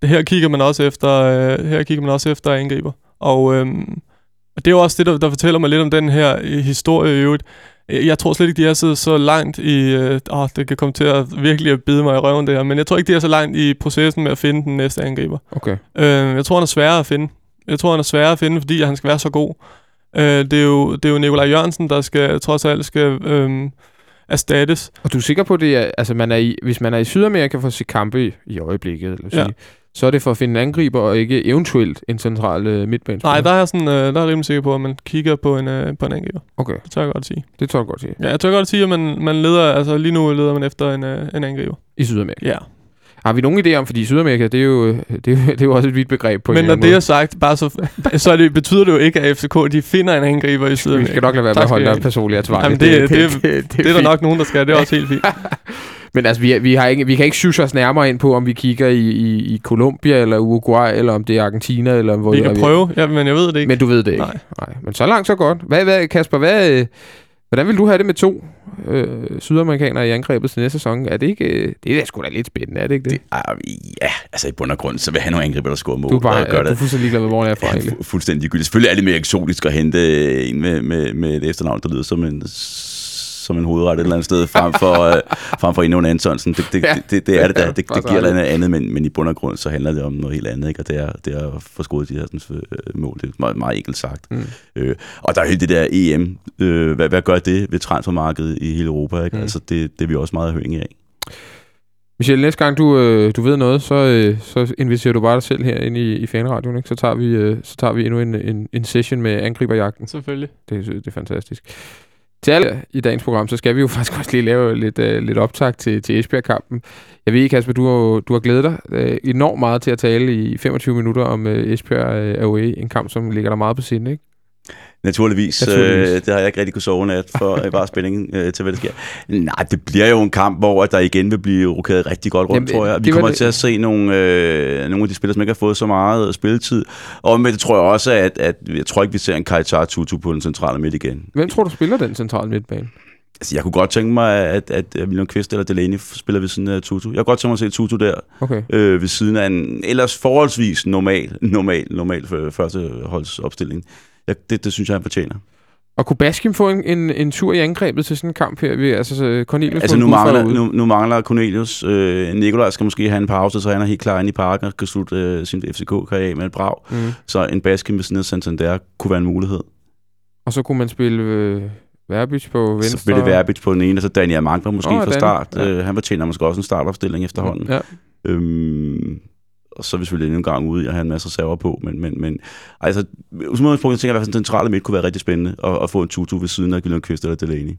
det her kigger man også efter, øh, her kigger man også efter angriber, og øhm, det er jo også det, der, der fortæller mig lidt om den her øh, historie i øvrigt. jeg tror slet ikke, de er så, så langt i... Øh, åh, det kan komme til at virkelig at bide mig i røven, det her. Men jeg tror ikke, de er så langt i processen med at finde den næste angriber. Okay. Øh, jeg tror, han er sværere at finde. Jeg tror, han er sværere at finde, fordi han skal være så god. Øh, det, er jo, det er jo Nikolaj Jørgensen, der skal trods alt skal øh, erstattes. Og du er sikker på, det er, altså man er i, hvis man er i Sydamerika for at se kampe i, i øjeblikket, eller sige, Ja. så er det for at finde en angriber, og ikke eventuelt en central øh, midtbanespiller? Nej, der er sådan, øh, der er jeg rimelig sikker på, at man kigger på en, øh, på en angriber. Okay, Det tør jeg godt sige. det tror jeg godt sige. Ja, jeg tør godt sige, at man, man leder, altså lige nu leder man efter en, øh, en angriber. I Sydamerika. Ja. Har vi nogen idé om, fordi Sydamerika, det er jo, det er, jo- det er jo også et vidt begreb på en Men eller når det er sagt, bare så, så det, betyder det jo ikke, at FCK de finder en angriber i. Sydamerika. Vi skal nok lade være med at holde dig personligt ansvarlig. Jamen, det- det- Det er der nok nogen, der skal. Det er også helt fint. <laughs> Men altså, vi, vi, har ikke, vi kan ikke syge os nærmere ind på, om vi kigger i, i, i Colombia, eller Uruguay, eller om det er Argentina, eller hvor Vi det kan prøve, ja, men jeg ved det ikke. Men du ved det ikke? Nej. Nej. Men så langt, så godt. Hvad, hvad, Kasper, hvad, øh, hvordan vil du have det med to øh, sydamerikanere i angrebet til næste sæson? Er det ikke... Øh, det er sgu da lidt spændende, er det ikke det? Det, ah, ja, altså i bund og grund, så vil han nogle angriber, der scorer mål. du er bare og gør er, du er det. fuldstændig ligeglad med, hvor han er fra, egentlig. fu- fuldstændig gyldigt. Selvfølgelig er det mere eksotisk at hente en med, med, med et efternavn, der lyder som en, som en hovedret et eller andet sted, frem for, øh, frem for Endnu Antonsen. Det, det, Ja. det, det, det er det da. Det, det, det giver er noget andet, men, men i bund og grund, så handler det om noget helt andet, ikke? og det er, det er at få scoret de her sådan, øh, mål. Det er meget, meget enkelt sagt. Mm. Øh, og der er hele det der EM. Øh, hvad, hvad gør det ved transfermarkedet i hele Europa? Ikke? Mm. Altså, det, det er vi også meget afhængige af. Michelle, næste gang du, øh, du ved noget, så, øh, så inviterer du bare dig selv her ind i, i fanradioen, ikke? Så tager vi, øh, så tager vi endnu en, en, en session med angriberjagten. Selvfølgelig. Det, det er fantastisk. Til alle i dagens program, så skal vi jo <laughs> faktisk også lige lave lidt, øh, lidt optag til, til Esbjerg-kampen. Jeg ved, Kasper, du har, du har glædet dig øh, enormt meget til at tale i 25 minutter om øh, Esbjerg øh, away, en kamp, som ligger der meget på sinde, ikke? Naturligvis. Naturligvis. Øh, det har jeg ikke rigtig kunne sove nat for bare spændingen øh, til, hvad der sker. Nej, det bliver jo en kamp, hvor der igen vil blive rokeret rigtig godt rundt, Jamen, tror jeg. Vi kommer det- til at se nogle, øh, nogle af de spillere, som ikke har fået så meget spilletid. Og men det tror jeg også, at, at jeg tror ikke, vi ser en Kajtar Tutu på den centrale midt igen. Hvem tror du spiller den centrale midtbane? Altså, jeg kunne godt tænke mig, at, at, William Kvist eller Delaney spiller ved siden af Tutu. Jeg kunne godt tænke mig at se Tutu der Okay. øh, ved siden af en ellers forholdsvis normal, normal, normal øh, første Ja, det, det synes jeg, han fortjener. Og kunne Baskim få en, en, en tur i angrebet til sådan en kamp her? Vi, altså, så Cornelius Altså nu ud mangler, nu, nu mangler Cornelius. Øh, Nikolaj skal måske have en pause, så han er helt klar inde i parken og skal slutte øh, sin FCK-karriere af med et brag. Mm. Så en basket med sådan noget Santander kunne være en mulighed. Og så kunne man spille øh, Verbitz på venstre. Så det Verbitz på den ene, og så Daniel Mankler måske Åh, oh, fra start. Ja. Øh, han fortjener måske også en startopstilling efterhånden. Ja. Øhm, og så er vi selvfølgelig endnu en gang ude og have en masse reserver på. Men, men, men altså, som udgangspunkt tænker jeg, at den centrale midt kunne være rigtig spændende at, at få en tutu ved siden af Gyllen Kvist eller Delaney.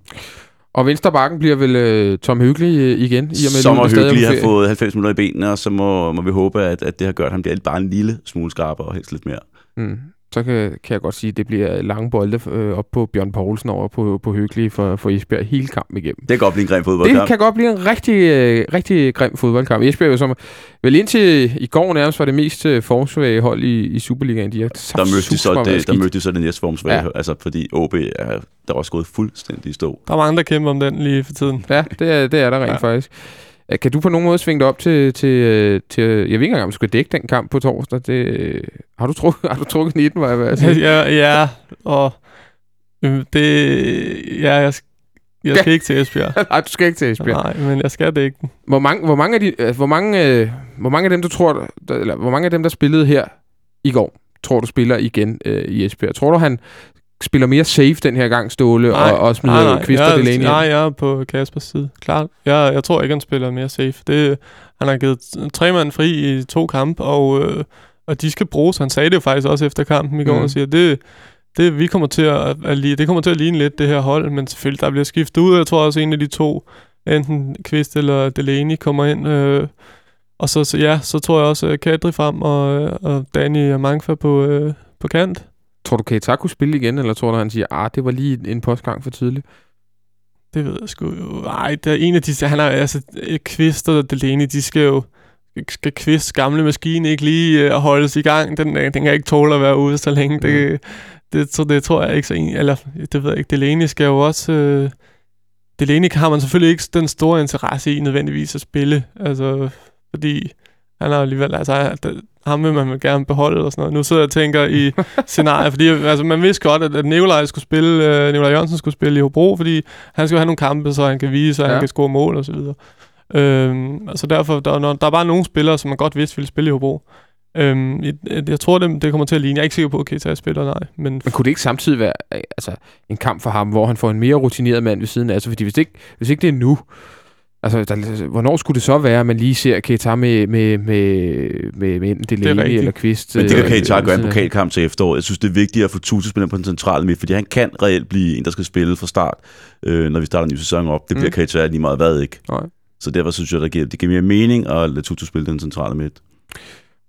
Og venstre bakken bliver vel øh, Tom Hyggelig øh, igen, i og med Som på hyggelig har fået 90 minutter i benene, og så må, må vi håbe, at, at det har gjort, at han bliver bare en lille smule skarpere og helst lidt mere. Mm. Så kan, kan jeg godt sige, at det bliver lange bolde øh, op på Bjørn Poulsen over på, på Hyggelig for, for Esbjerg hele kampen igennem. Det kan godt blive en grim fodboldkamp. Det kan godt blive en rigtig, øh, rigtig grim fodboldkamp. Esbjerg er jo som, vel indtil i går nærmest var det mest øh, formsvage hold i, i Superligaen. De har der mødte de så det, der mødte de så det næste formsvage, Ja. altså fordi OB er der er også gået fuldstændig i stå. Der er mange, der kæmper om den lige for tiden. Ja, det er, det er der rent ja. faktisk. Øh, Kan du på nogen måde svinge dig op til, til, øh, til jeg ved ikke engang, om du skal dække den kamp på torsdag. Det, øh, har, du trukket, <laughs> har du trukket 19, var jeg ved at sige? ja, ja, og øhm, det... Ja, jeg, jeg skal ikke til Esbjerg. <laughs> Nej, du skal ikke til Esbjerg. Nej, men jeg skal det ikke. Hvor mange, hvor mange af de, øh, hvor mange, øh, hvor mange af dem du tror, der, eller hvor mange af dem der spillede her i går, tror du spiller igen øh, i Esbjerg? Tror du han spiller mere safe den her gang Ståle og, og smider Kvist og jeg, Delaney? Nej, jeg er på Kaspers side. Klart. Jeg, jeg tror ikke, han spiller mere safe. Det, han har givet tre mand fri i to kampe, og, øh, og de skal bruges. Han sagde det jo faktisk også efter kampen i går, Mm. og siger, det, det, vi kommer til at, at, li- det kommer til at ligne lidt det her hold, men selvfølgelig, der bliver skiftet ud. Jeg tror også, en af de to, enten Kvist eller Delaney, kommer ind. Øh, og så, så, ja, så tror jeg også øh, Kadri frem, og, øh, og Danny Mangfa på, øh, på kant. Tror du, Keita kunne spille igen, eller tror du, han siger, ah, det var lige en postgang for tidligt? Det ved jeg sgu jo. Ej, der er en af de... Han er altså... Kvist og Delaney, de skal jo... Skal Kvist gamle maskine ikke lige uh, holdes i gang? Den, øh, den kan ikke tåle at være ude så længe. Mm. Det, det, det, det, tror jeg ikke så en... Eller, det ved jeg ikke. Delaney skal jo også... Uh, Delaney har man selvfølgelig ikke den store interesse i nødvendigvis at spille. Altså, fordi Han har alligevel, altså, ham vil man gerne beholde og sådan noget. Nu sidder jeg og tænker i <laughs> scenarier, fordi altså, man vidste godt, at, at Nikolaj skulle spille, øh, Nikolaj Jørgensen skulle spille i Hobro, fordi han skal have nogle kampe, så han kan vise, at ja. han kan score mål og så videre. Øhm, altså derfor, der, der, der er bare nogle spillere, som man godt vidste ville spille i Hobro. Øhm, jeg, jeg tror, det, det kommer til at ligne. Jeg er ikke sikker på, at Keita spiller, nej. Men, men kunne det ikke samtidig være altså, en kamp for ham, hvor han får en mere rutineret mand ved siden af? Altså, fordi hvis, det ikke, hvis ikke det er nu, Altså, der, hvornår skulle det så være, at man lige ser Keita med, med, med, med, med enten Delaney eller Kvist? Men det kan øh, Keita gøre en pokalkamp til efteråret. Jeg synes, det er vigtigt at få Tutu spille på den centrale midt, fordi han kan reelt blive en, der skal spille fra start, øh, når vi starter en ny sæson op. Det bliver mm. Keita lige meget hvad ikke. Nej. Så derfor synes jeg, det giver, det giver mere mening at lade Tutu spille den centrale midt.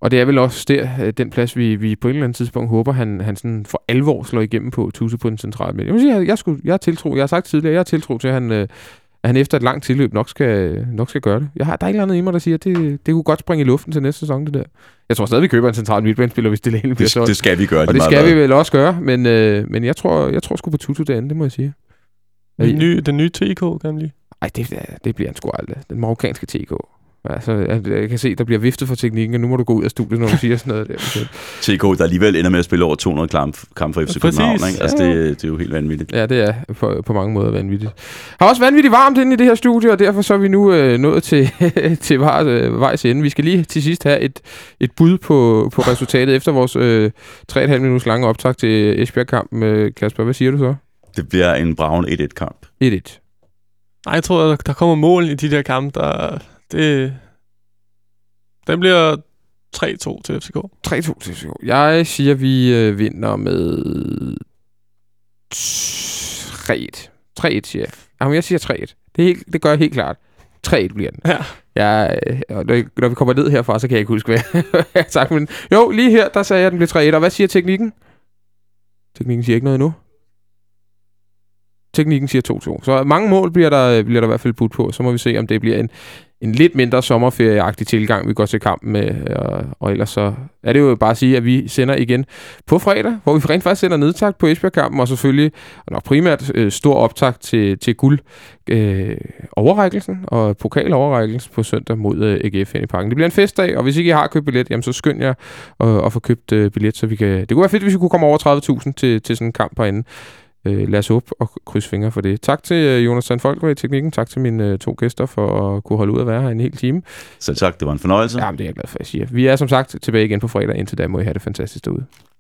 Og det er vel også der, øh, den plads, vi, vi på et eller andet tidspunkt håber, han, han sådan for alvor slår igennem på Tutu på den centrale midt. Jeg, sige, jeg, jeg, skulle, jeg, tiltro, jeg har sagt tidligere, jeg har tiltro til, at han, øh, at han efter et langt tilløb nok skal, nok skal gøre det. Jeg har, der er ikke andet i mig, der siger, at det, det kunne godt springe i luften til næste sæson, det der. Jeg tror stadig, vi køber en central midtbanespiller, hvis det bliver det, det skal vi gøre. Og det skal vi vel også gøre, men, øh, men jeg tror, jeg tror sgu på Tutu derinde, det må jeg sige. Den nye, den nye TK, kan lige? Ej, det, det bliver han sgu aldrig. Den marokkanske TK. Altså, jeg, jeg kan se, der bliver viftet for teknikken, og nu må du gå ud af studiet, når du siger sådan noget der. TK, der alligevel ender med at spille over 200 kampe kamp for FC København. Ikke? Altså, ja. det, det er jo helt vanvittigt. Ja, det er på, på mange måder vanvittigt. Har også vanvittigt varmt inde i det her studie, og derfor så er vi nu øh, nået til, <laughs> til vejs, øh, vejs ende. Vi skal lige til sidst have et, et bud på, på resultatet efter vores øh, 3,5 minutters lange optag til Esbjerg-kampen. Øh, Kasper, hvad siger du så? Det bliver en Braun 1-1-kamp. 1-1. Nej, jeg tror, der kommer mål i de der kampe, der det, den bliver 3-2 til FCK. 3-2 til FCK. Jeg siger, vi øh, vinder med 3-1. 3-1 siger jeg. Jamen, jeg siger 3-1. Det, helt, det gør jeg helt klart. 3-1 bliver den. Ja. Jeg, øh, når, når vi kommer ned herfra, så kan jeg ikke huske, hvad jeg <laughs> har sagt. Men jo, lige her, der sagde jeg, at den blev 3-1. Og hvad siger teknikken? Teknikken siger ikke noget endnu. Teknikken siger 2-2. Så mange mål bliver der, øh, bliver der i hvert fald budt på. Så må vi se, om det bliver en, en lidt mindre sommerferieagtig tilgang, vi går til kampen med. Og, og ellers så er det jo bare at sige, at vi sender igen på fredag, hvor vi rent faktisk sender nedtagt på Esbjerg-kampen, og selvfølgelig, og nok primært, øh, stor optakt til, til guld øh, overrækkelsen og pokaloverrækkelsen på søndag mod øh, AGF i parken. Det bliver en festdag, og hvis ikke I har købt billet, jamen så skynd jer øh, at, at få købt øh, billet, så vi kan... Det kunne være fedt, hvis vi kunne komme over 30.000 til, til sådan en kamp herinde. Øh, lad os op og krydse fingre for det. Tak til øh, Jonas Sandfolk i teknikken. Tak til mine øh, to gæster for at kunne holde ud at være her en hel time. Selv tak, det var en fornøjelse. Ja, det er jeg glad for, at jeg siger. Vi er som sagt tilbage igen på fredag. Indtil da må I have det fantastisk derude.